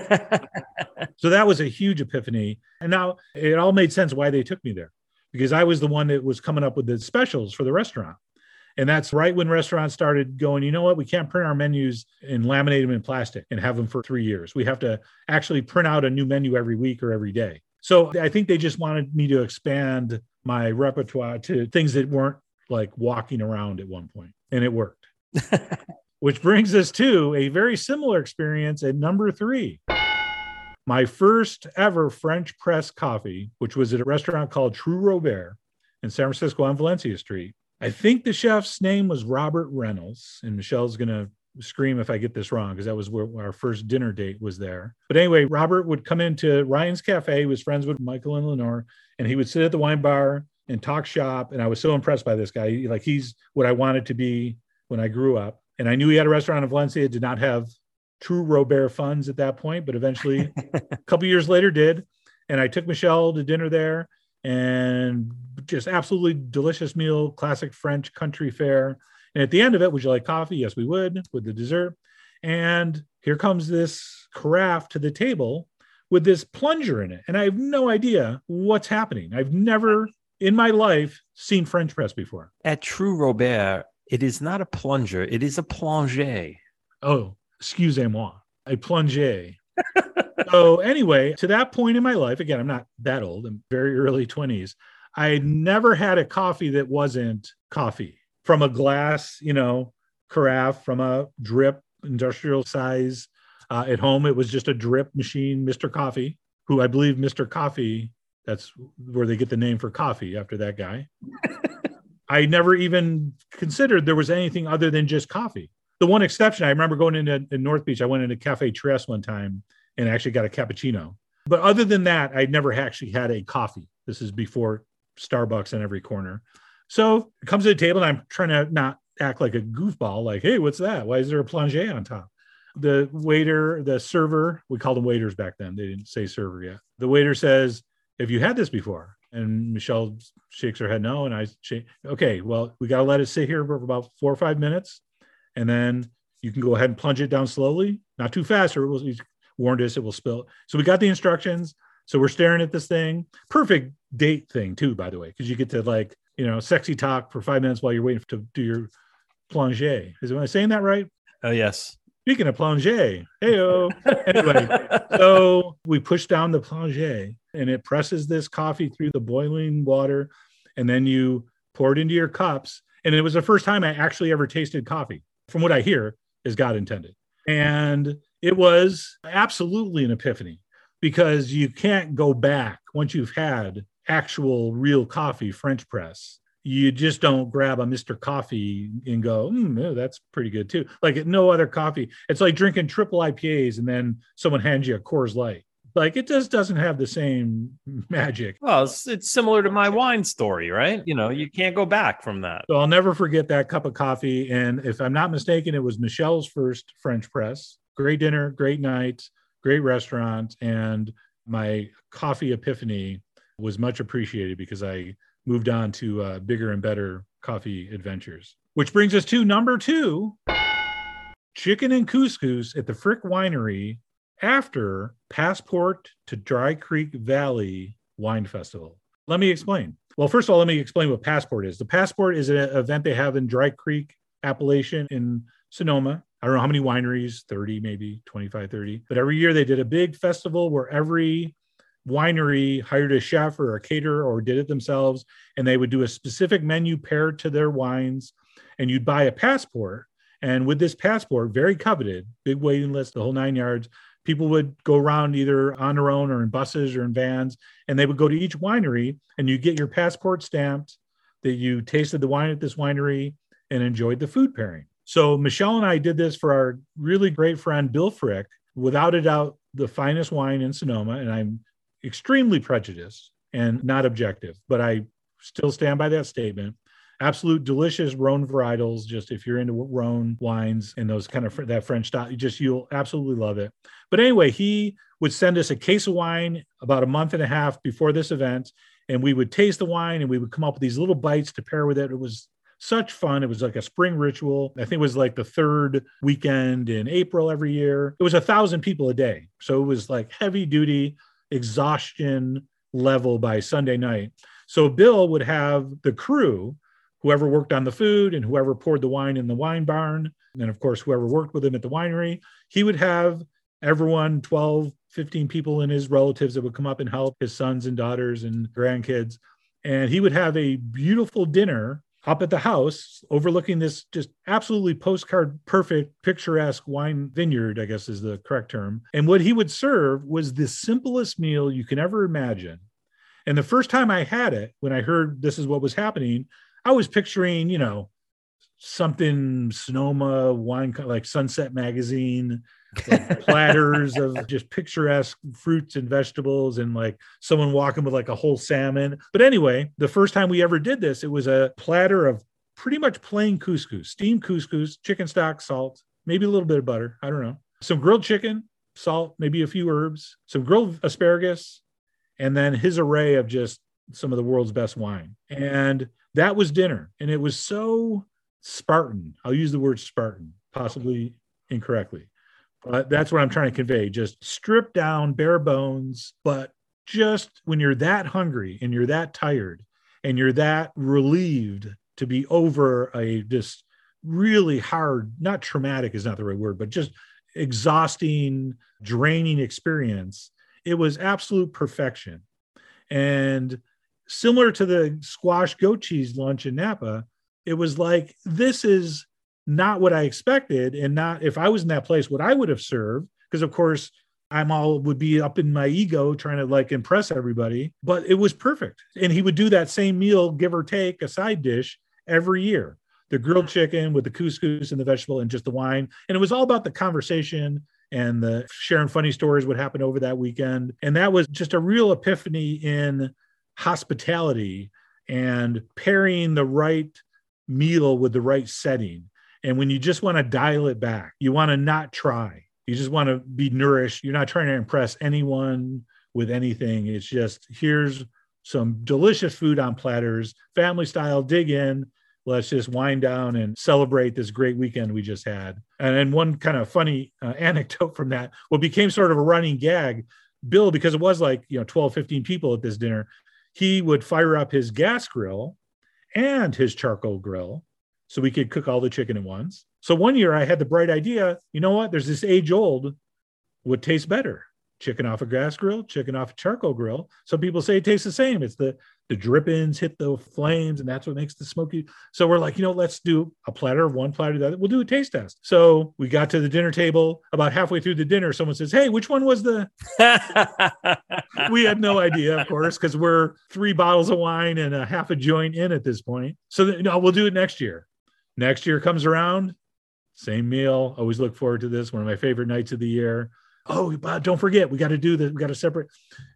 so that was a huge epiphany. And now it all made sense why they took me there because I was the one that was coming up with the specials for the restaurant. And that's right when restaurants started going, you know what, we can't print our menus and laminate them in plastic and have them for three years. We have to actually print out a new menu every week or every day. So I think they just wanted me to expand my repertoire to things that weren't like walking around at one point, and it worked. <laughs> Which brings us to a very similar experience at number three. My first ever French press coffee, which was at a restaurant called True Robert in San Francisco on Valencia Street. I think the chef's name was Robert Reynolds, and Michelle's going to scream if I get this wrong because that was where our first dinner date was there. But anyway, Robert would come into Ryan's Cafe. He was friends with Michael and Lenore, and he would sit at the wine bar and talk shop. And I was so impressed by this guy. Like he's what I wanted to be when I grew up. And I knew he had a restaurant in Valencia. Did not have true Robert funds at that point, but eventually, a <laughs> couple years later, did. And I took Michelle to dinner there, and just absolutely delicious meal, classic French country fare. And at the end of it, would you like coffee? Yes, we would, with the dessert. And here comes this carafe to the table with this plunger in it. And I have no idea what's happening. I've never in my life seen French press before. At True Robert, It is not a plunger. It is a plongé. Oh, excusez-moi, a plongé. <laughs> so anyway, to that point in my life, again, I'm not that old. I'm very early 20s. I never had a coffee that wasn't coffee from a glass, you know, carafe, from a drip industrial size. Uh, at home, it was just a drip machine, Mr. Coffee, who I believe Mr. Coffee, that's where they get the name for coffee after that guy. <laughs> I never even considered there was anything other than just coffee. The one exception, I remember going into in North Beach, I went into Cafe Trieste one time and actually got a cappuccino. But other than that, I'd never actually had a coffee. This is before Starbucks in every corner. So it comes to the table, and I'm trying to not act like a goofball, like, hey, what's that? Why is there a plongé on top? The waiter, the server, we called them waiters back then. They didn't say server yet. The waiter says, Have you had this before? And Michelle shakes her head no. And I shake, okay, well, we got to let it sit here for about four or five minutes. And then you can go ahead and plunge it down slowly, not too fast, or it will, he warned us it will spill. So we got the instructions. So we're staring at this thing. Perfect date thing, too, by the way, because you get to like, you know, sexy talk for five minutes while you're waiting to do your plongé. Is am I saying that right? Oh, yes. Speaking of plongé, hey anyway, <laughs> so we push down the plongé and it presses this coffee through the boiling water, and then you pour it into your cups. And it was the first time I actually ever tasted coffee. From what I hear, is God intended, and it was absolutely an epiphany because you can't go back once you've had actual real coffee French press you just don't grab a Mr. Coffee and go, mm, that's pretty good too. Like no other coffee. It's like drinking triple IPAs and then someone hands you a Coors Light. Like it just doesn't have the same magic. Well, it's, it's similar to my wine story, right? You know, you can't go back from that. So I'll never forget that cup of coffee. And if I'm not mistaken, it was Michelle's first French press. Great dinner, great night, great restaurant. And my coffee epiphany was much appreciated because I moved on to uh, bigger and better coffee adventures. Which brings us to number two chicken and couscous at the Frick Winery after Passport to Dry Creek Valley Wine Festival. Let me explain. Well, first of all, let me explain what Passport is. The Passport is an event they have in Dry Creek, appellation in Sonoma. I don't know how many wineries, 30, maybe 25, 30. But every year they did a big festival where every winery hired a chef or a caterer or did it themselves and they would do a specific menu paired to their wines and you'd buy a passport. And with this passport very coveted big waiting list the whole nine yards people would go around either on their own or in buses or in vans and they would go to each winery and you get your passport stamped that you tasted the wine at this winery and enjoyed the food pairing. So michelle and i did this for our really great friend bill frick. Without a doubt the finest wine in sonoma and i'm extremely prejudiced and not objective, but I still stand by that statement. Absolute delicious Rhone varietals. Just if you're into Rhone wines and those kind of that French style, you just you'll absolutely love it. But anyway, he would send us a case of wine about a month and a half before this event, and we would taste the wine and we would come up with these little bites to pair with it. It was such fun. It was like a spring ritual. I think it was like the third weekend in April every year. It was a thousand people a day. So it was like heavy duty exhaustion level by Sunday night. So Bill would have the crew, whoever worked on the food and whoever poured the wine in the wine barn, and of course, whoever worked with him at the winery, he would have everyone 12, 15 people and his relatives that would come up and help his sons and daughters and grandkids. And he would have a beautiful dinner up at the house overlooking this just absolutely postcard perfect picturesque wine vineyard i guess is the correct term. And what he would serve was the simplest meal you can ever imagine. And the first time i had it when i heard this is what was happening i was picturing you know something sonoma wine like sunset magazine <laughs> platters of just picturesque fruits and vegetables and like someone walking with like a whole salmon. But anyway, the first time we ever did this, it was a platter of pretty much plain couscous, steamed couscous, chicken stock, salt, maybe a little bit of butter. I don't know. Some grilled chicken, salt, maybe a few herbs, some grilled asparagus, and then his array of just some of the world's best wine. And that was dinner. And it was so Spartan. I'll use the word Spartan, possibly incorrectly. Uh, that's what I'm trying to convey. Just strip down, bare bones. But just when you're that hungry and you're that tired and you're that relieved to be over a just really hard, not traumatic is not the right word, but just exhausting, draining experience. It was absolute perfection. And similar to the squash goat cheese lunch in Napa, it was like, this is not what I expected. And not if I was in that place, what I would have served. Because, of course, I'm all would be up in my ego trying to like impress everybody, but it was perfect. And he would do that same meal, give or take a side dish every year the grilled mm. chicken with the couscous and the vegetable and just the wine. And it was all about the conversation and the sharing funny stories what happened over that weekend. And that was just a real epiphany in hospitality and pairing the right meal with the right setting. And when you just want to dial it back, you want to not try. You just want to be nourished. You're not trying to impress anyone with anything. It's just here's some delicious food on platters, family style, dig in, let's just wind down and celebrate this great weekend we just had. And then one kind of funny uh, <laughs> anecdote from that, what became sort of a running gag, Bill, because it was like, you know, 12, 15 people at this dinner, he would fire up his gas grill and his charcoal grill so we could cook all the chicken at once. So one year I had the bright idea, you know what? There's this age old would taste better chicken off a gas grill, chicken off a charcoal grill. Some people say it tastes the same. It's the the drippings hit the flames, and that's what makes the smoky. So we're like, you know, let's do a platter of one platter of that we'll do a taste test. So we got to the dinner table. About halfway through the dinner, someone says, "Hey, which one was the?" <laughs> we had no idea, of course, because we're three bottles of wine and a half a joint in at this point. So you know, we'll do it next year. Next year comes around, same meal. Always look forward to this. One of my favorite nights of the year. Oh don't forget we got to do this. We got to separate.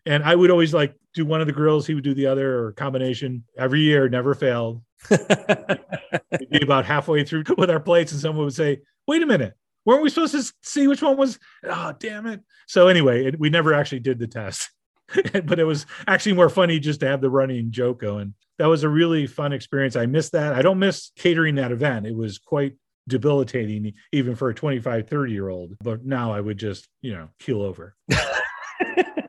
And i would always like do one of the grills. He would do the other or combination. Every year never failed. <laughs> We'd be about halfway through <laughs> with our plates and someone would say wait a minute. Weren't we supposed to see which one was oh damn it. So anyway it, we never actually did the test. <laughs> But it was actually more funny just to have the running joke going that was a really fun experience. I missed that. I don't miss catering that event. It was quite debilitating even for a 25 30 year old but now i would just you know keel over. <laughs>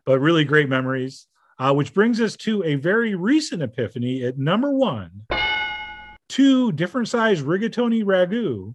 But really great memories uh, which brings us to a very recent epiphany at number one. Two different size rigatoni ragu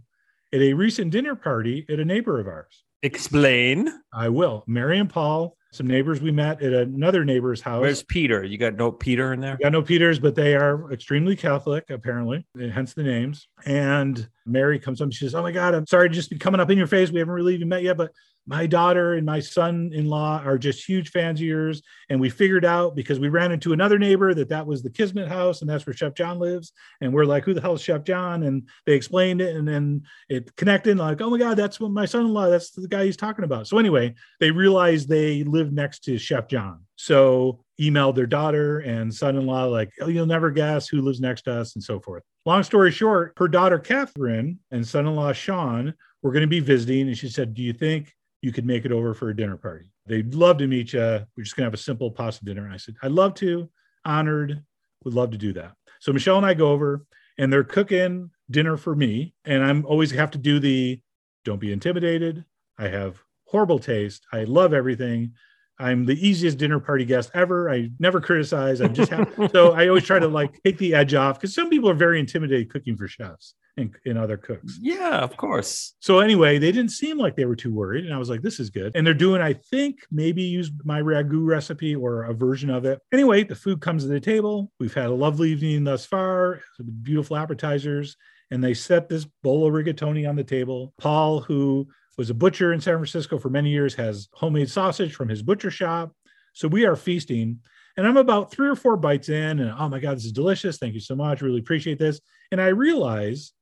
at a recent dinner party at a neighbor of ours. Explain. I will. Mary and paul some neighbors we met at another neighbor's house. Where's Peter? You got no Peter in there? got no Peters, but they are extremely Catholic, apparently, hence the names. And Mary comes up and she says, Oh my God, I'm sorry to just be coming up in your face. We haven't really even met yet, but my daughter and my son-in-law are just huge fans of yours. And we figured out because we ran into another neighbor that that was the kismet house and that's where chef john lives. And we're like who the hell is chef john? And they explained it and then it connected like oh my god that's what my son-in-law that's the guy he's talking about. So anyway they realized they lived next to chef john. So emailed their daughter and son-in-law like oh you'll never guess who lives next to us and so forth. Long story short her daughter catherine and son-in-law sean were going to be visiting and she said do you think you could make it over for a dinner party. They'd love to meet you. We're just going to have a simple pasta dinner. And I said, I'd love to, honored, would love to do that. So Michelle and I go over and they're cooking dinner for me. And I'm always have to do the don't be intimidated. I have horrible taste. I love everything. I'm the easiest dinner party guest ever. I never criticize. I just have <laughs> so I always try to like take the edge off because some people are very intimidated cooking for chefs and, and other cooks. Yeah, of course. So anyway, they didn't seem like they were too worried, and I was like, "This is good." And they're doing, I think, maybe use my ragu recipe or a version of it. Anyway, the food comes to the table. We've had a lovely evening thus far. Beautiful appetizers, and they set this bowl of rigatoni on the table. Paul, who was a butcher in San Francisco for many years, has homemade sausage from his butcher shop. So we are feasting. And I'm about three or four bites in, and oh my God, this is delicious. Thank you so much. Really appreciate this. And I realize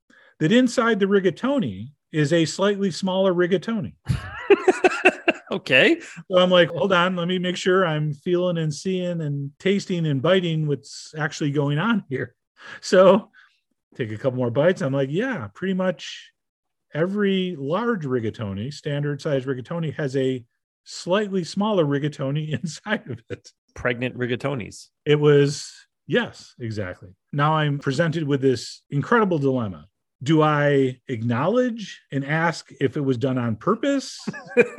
that inside the rigatoni is a slightly smaller rigatoni. <laughs> okay. So I'm like, hold on, let me make sure I'm feeling and seeing and tasting and biting what's actually going on here. So take a couple more bites. I'm like, yeah, pretty much every large rigatoni, standard size rigatoni, has a slightly smaller rigatoni <laughs> inside of it. Pregnant rigatonis. It was, yes, exactly. Now I'm presented with this incredible dilemma. Do I acknowledge and ask if it was done on purpose?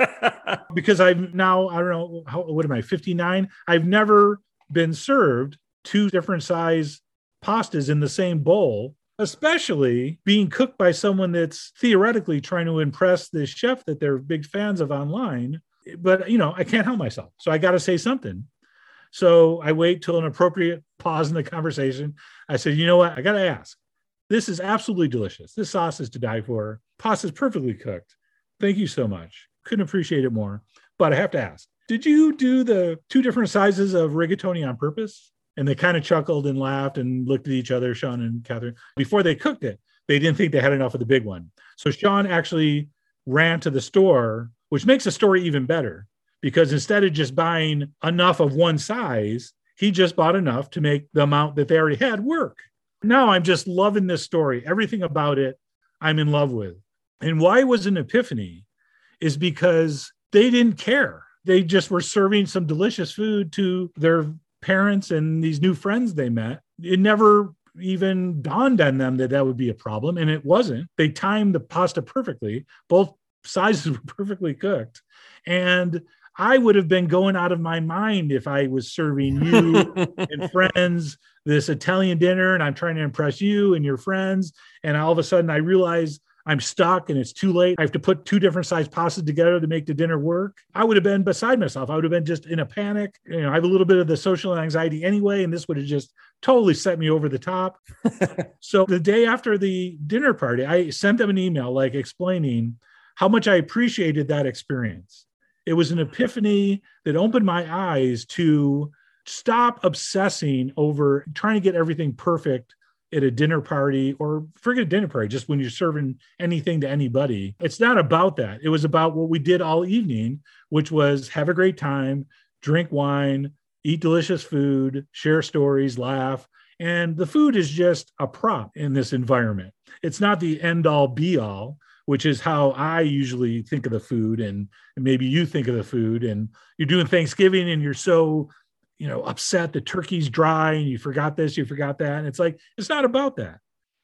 <laughs> because I've now, I don't know, how, what am I, 59? I've never been served two different size pastas in the same bowl especially being cooked by someone that's theoretically trying to impress this chef that they're big fans of online. But, you know, I can't help myself. So I got to say something. So I wait till an appropriate pause in the conversation. I said, you know what? I got to ask. This is absolutely delicious. This sauce is to die for. Pasta is perfectly cooked. Thank you so much. Couldn't appreciate it more. But I have to ask, did you do the two different sizes of rigatoni on purpose? And they kind of chuckled and laughed and looked at each other, Sean and Catherine. Before they cooked it, they didn't think they had enough of the big one. So Sean actually ran to the store, which makes the story even better because instead of just buying enough of one size, he just bought enough to make the amount that they already had work. Now I'm just loving this story. Everything about it, I'm in love with. And why it was an epiphany is because they didn't care. They just were serving some delicious food to their parents and these new friends they met. It never even dawned on them that that would be a problem. And it wasn't. They timed the pasta perfectly. Both sizes <laughs> were perfectly cooked. And I would have been going out of my mind if I was serving you and <laughs> friends this Italian dinner and I'm trying to impress you and your friends. And all of a sudden I realize I'm stuck and it's too late. I have to put two different size pastas together to make the dinner work. I would have been beside myself. I would have been just in a panic. You know, I have a little bit of the social anxiety anyway, and this would have just totally set me over the top. <laughs> so the day after the dinner party, I sent them an email like explaining how much I appreciated that experience. It was an epiphany that opened my eyes to stop obsessing over trying to get everything perfect at a dinner party or forget a dinner party, just when you're serving anything to anybody. It's not about that. It was about what we did all evening, which was have a great time, drink wine, eat delicious food, share stories, laugh. And the food is just a prop in this environment. It's not the end all be all, which is how I usually think of the food. And, maybe you think of the food. And you're doing Thanksgiving and you're so you know, upset the turkey's dry and you forgot this, you forgot that. And it's like, it's not about that.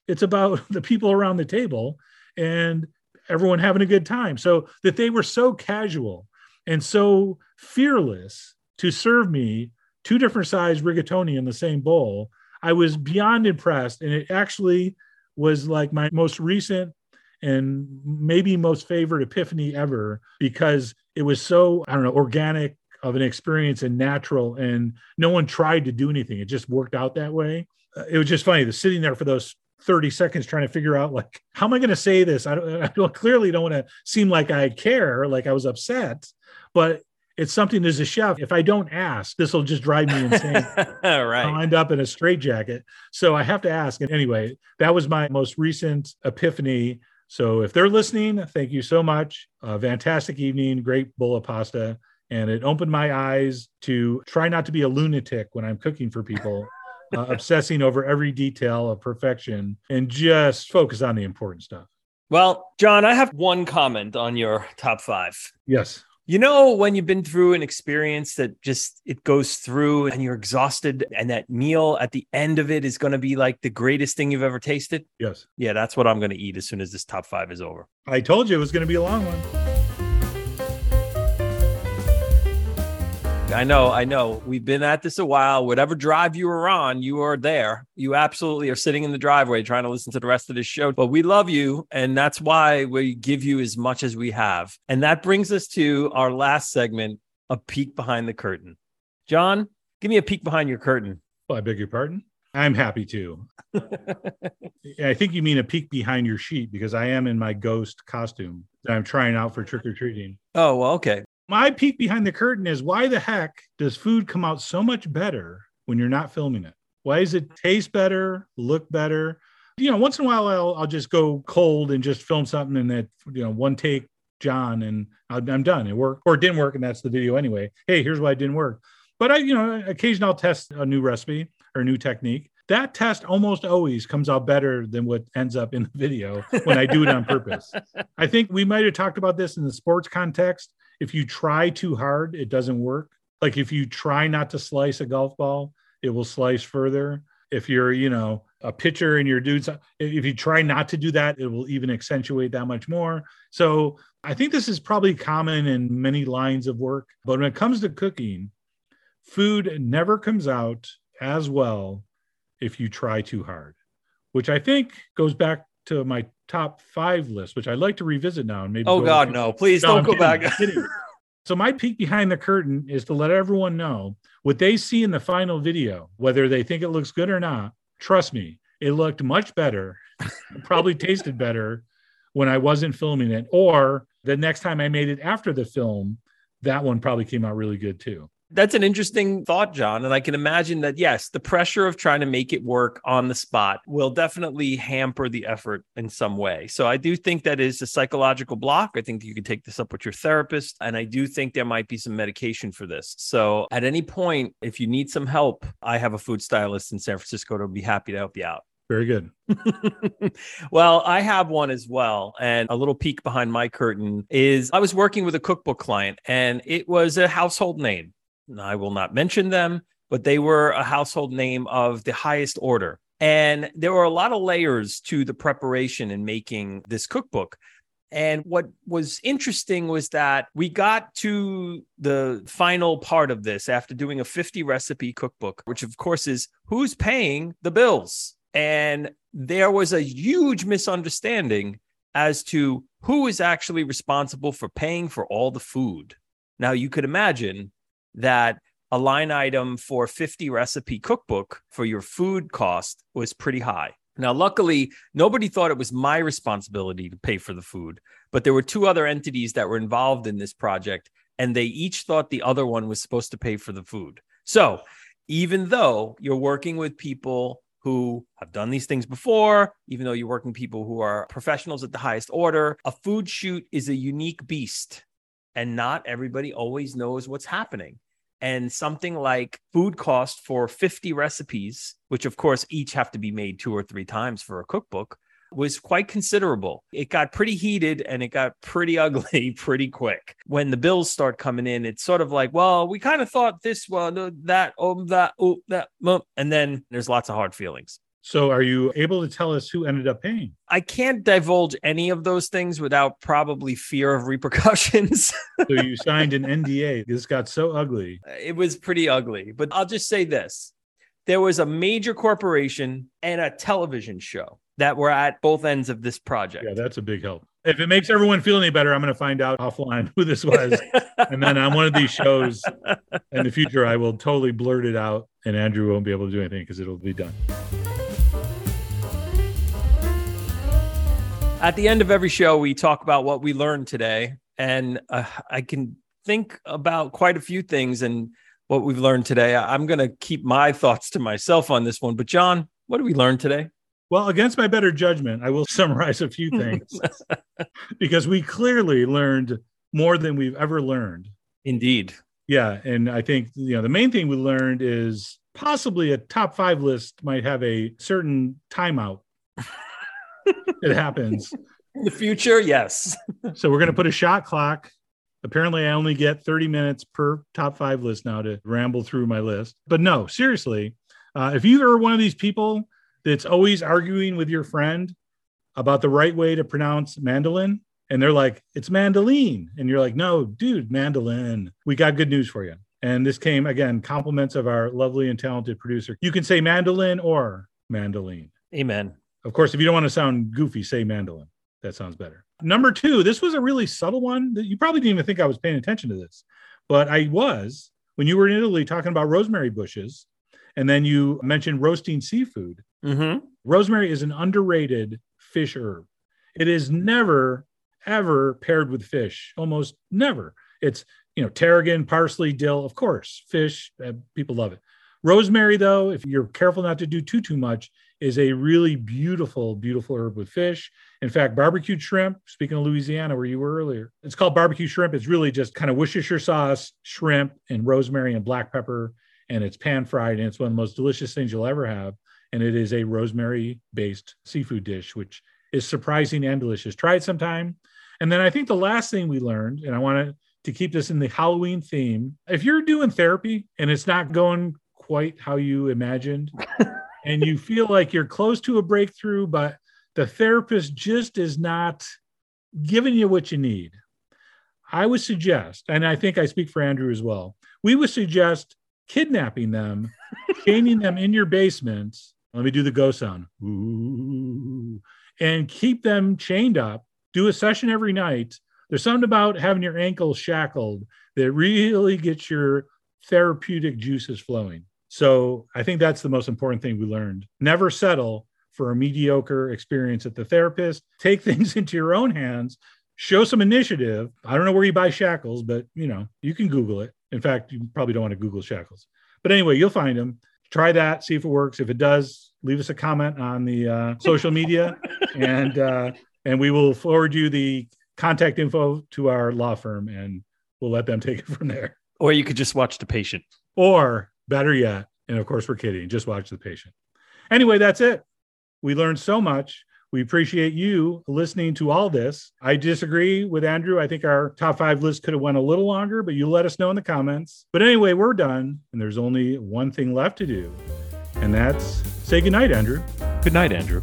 It's about <laughs> the people around the table and everyone having a good time. So that they were so casual and so fearless to serve me two different size rigatoni in the same bowl, I was beyond impressed. And it actually was like my most recent and maybe most favorite epiphany ever because it was so, I don't know, organic, of an experience and natural and no one tried to do anything. It just worked out that way. Uh, it was just funny the sitting there for those 30 seconds trying to figure out like how am i going to say this? I don't, I don't clearly don't want to seem like i care like i was upset but it's something as a chef if i don't ask this will just drive me <laughs> insane. Right. I'll end up in a straitjacket. So i have to ask and anyway that was my most recent epiphany so if they're listening thank you so much uh, fantastic evening great bowl of pasta and it opened my eyes to try not to be a lunatic when I'm cooking for people, <laughs> uh, obsessing over every detail of perfection and just focus on the important stuff. Well, John, I have one comment on your top five. Yes. You know, when you've been through an experience that just it goes through and you're exhausted, and that meal at the end of it is going to be like the greatest thing you've ever tasted? Yes. Yeah, that's what I'm going to eat as soon as this top five is over. I told you it was going to be a long one. I know, I know. We've been at this a while. Whatever drive you are on, you are there. You absolutely are sitting in the driveway trying to listen to the rest of this show. But we love you. And that's why we give you as much as we have. And that brings us to our last segment a peek behind the curtain. John, give me a peek behind your curtain. Well, I beg your pardon. I'm happy to. <laughs> I think you mean a peek behind your sheet because I am in my ghost costume that I'm trying out for trick or treating. Oh, well, okay my peek behind the curtain is why the heck does food come out so much better when you're not filming it? Why does it taste better, look better? You know, once in a while I'll, I'll just go cold and just film something and that, you know, one take John and I'm done. It worked or it didn't work. And that's the video anyway. Hey, here's why it didn't work. But I, you know, occasionally I'll test a new recipe or a new technique. That test almost always comes out better than what ends up in the video when I do it on purpose. <laughs> I think we might have talked about this in the sports context if you try too hard, it doesn't work. Like if you try not to slice a golf ball, it will slice further. If you're, you know, a pitcher and you're doing if you try not to do that, it will even accentuate that much more. So I think this is probably common in many lines of work. But when it comes to cooking, food never comes out as well if you try too hard. which I think goes back to my top five list, which I'd like to revisit now. And maybe oh go- God, no! Please No, don't I'm go kidding, back. So my peek behind the curtain is to let everyone know what they see in the final video, whether they think it looks good or not. Trust me, it looked much better, <laughs> probably tasted better when I wasn't filming it, or the next time I made it after the film, that one probably came out really good too. That's an interesting thought, John. And I can imagine that, yes, the pressure of trying to make it work on the spot will definitely hamper the effort in some way. So I do think that is a psychological block. I think you can take this up with your therapist. And I do think there might be some medication for this. So at any point, if you need some help, I have a food stylist in San Francisco to be happy to help you out. Very good. <laughs> well, I have one as well. And a little peek behind my curtain is I was working with a cookbook client and it was a household name. I will not mention them, but they were a household name of the highest order. And there were a lot of layers to the preparation and making this cookbook. And what was interesting was that we got to the final part of this after doing a 50 recipe cookbook, which of course is who's paying the bills. And there was a huge misunderstanding as to who is actually responsible for paying for all the food. Now, you could imagine that a line item for 50 recipe cookbook for your food cost was pretty high. Now, luckily, nobody thought it was my responsibility to pay for the food, but there were two other entities that were involved in this project, and they each thought the other one was supposed to pay for the food. So, even though you're working with people who have done these things before, even though you're working people who are professionals at the highest order, a food shoot is a unique beast, and not everybody always knows what's happening and something like food cost for 50 recipes, which of course each have to be made two or three times for a cookbook, was quite considerable. It got pretty heated and it got pretty <laughs> ugly pretty quick. When the bills start coming in, it's sort of like, well, we kind of thought this uh, that, oh, that, oh, that, and then there's lots of hard feelings. So, are you able to tell us who ended up paying? I can't divulge any of those things without probably fear of repercussions. <laughs> So, you signed an NDA. This got so ugly. it was pretty ugly. But I'll just say this there was a major corporation and a television show that were at both ends of this project. Yeah, that's a big help. If it makes everyone feel any better, I'm going to find out offline who this was. <laughs> and then on one of these shows in the future, I will totally blurt it out, and Andrew won't be able to do anything because it'll be done. At the end of every show, we talk about what we learned today. And uh, I can think about quite a few things and what we've learned today. I'm going to keep my thoughts to myself on this one. But, John, what did we learn today? Well, against my better judgment, I will <laughs> summarize a few things <laughs> because we clearly learned more than we've ever learned. Indeed. Yeah, and I think you know the main thing we learned is possibly a top five list might have a certain timeout. <laughs> it happens. In the future, yes. So we're going to put a shot clock. Apparently, I only get 30 minutes per top five list now to ramble through my list. But no, seriously, uh, if you are one of these people that's always arguing with your friend about the right way to pronounce mandolin, and they're like, it's mandolin. And you're like, no, dude, mandolin. We got good news for you. And this came again, compliments of our lovely and talented producer. You can say mandolin or mandolin. Amen. Of course, if you don't want to sound goofy, say mandolin. That sounds better. Number two, this was a really subtle one that you probably didn't even think I was paying attention to this, but I was when you were in Italy talking about rosemary bushes, and then you mentioned roasting seafood. Mm-hmm. Rosemary is an underrated fish herb. It is never, ever paired with fish, almost never. It's, you know, tarragon, parsley, dill, of course, fish, uh, people love it. Rosemary, though, if you're careful not to do too, too much, is a really beautiful, beautiful herb with fish. In fact, barbecued shrimp, speaking of Louisiana, where you were earlier, it's called barbecue shrimp. It's really just kind of Worcestershire sauce, shrimp, and rosemary and black pepper. And it's pan fried. And it's one of the most delicious things you'll ever have. And it is a rosemary based seafood dish, which is surprising and delicious. Try it sometime. And then I think the last thing we learned, and I want to keep this in the Halloween theme, if you're doing therapy and it's not going quite how you imagined, <laughs> and you feel like you're close to a breakthrough, but the therapist just is not giving you what you need, I would suggest, and I think I speak for Andrew as well, we would suggest kidnapping them, <laughs> chaining them in your basement, Let me do the go sound. Ooh. And keep them chained up. Do a session every night. There's something about having your ankles shackled that really gets your therapeutic juices flowing. So I think that's the most important thing we learned. Never settle for a mediocre experience at the therapist. Take <laughs> things into your own hands. Show some initiative. I don't know where you buy shackles, but you know, you can Google it. In fact, you probably don't want to Google shackles. But anyway, you'll find them. Try that, see if it works. If it does, leave us a comment on the uh, social media, <laughs> and uh, and we will forward you the contact info to our law firm, and we'll let them take it from there. Or you could just watch the patient. Or better yet, and of course we're kidding, just watch the patient. Anyway, that's it. We learned so much. We appreciate you listening to all this. I disagree with Andrew. I think our top five list could have went a little longer, but you let us know in the comments. But anyway, we're done, and there's only one thing left to do, and that's say goodnight, Andrew. Good night, Andrew.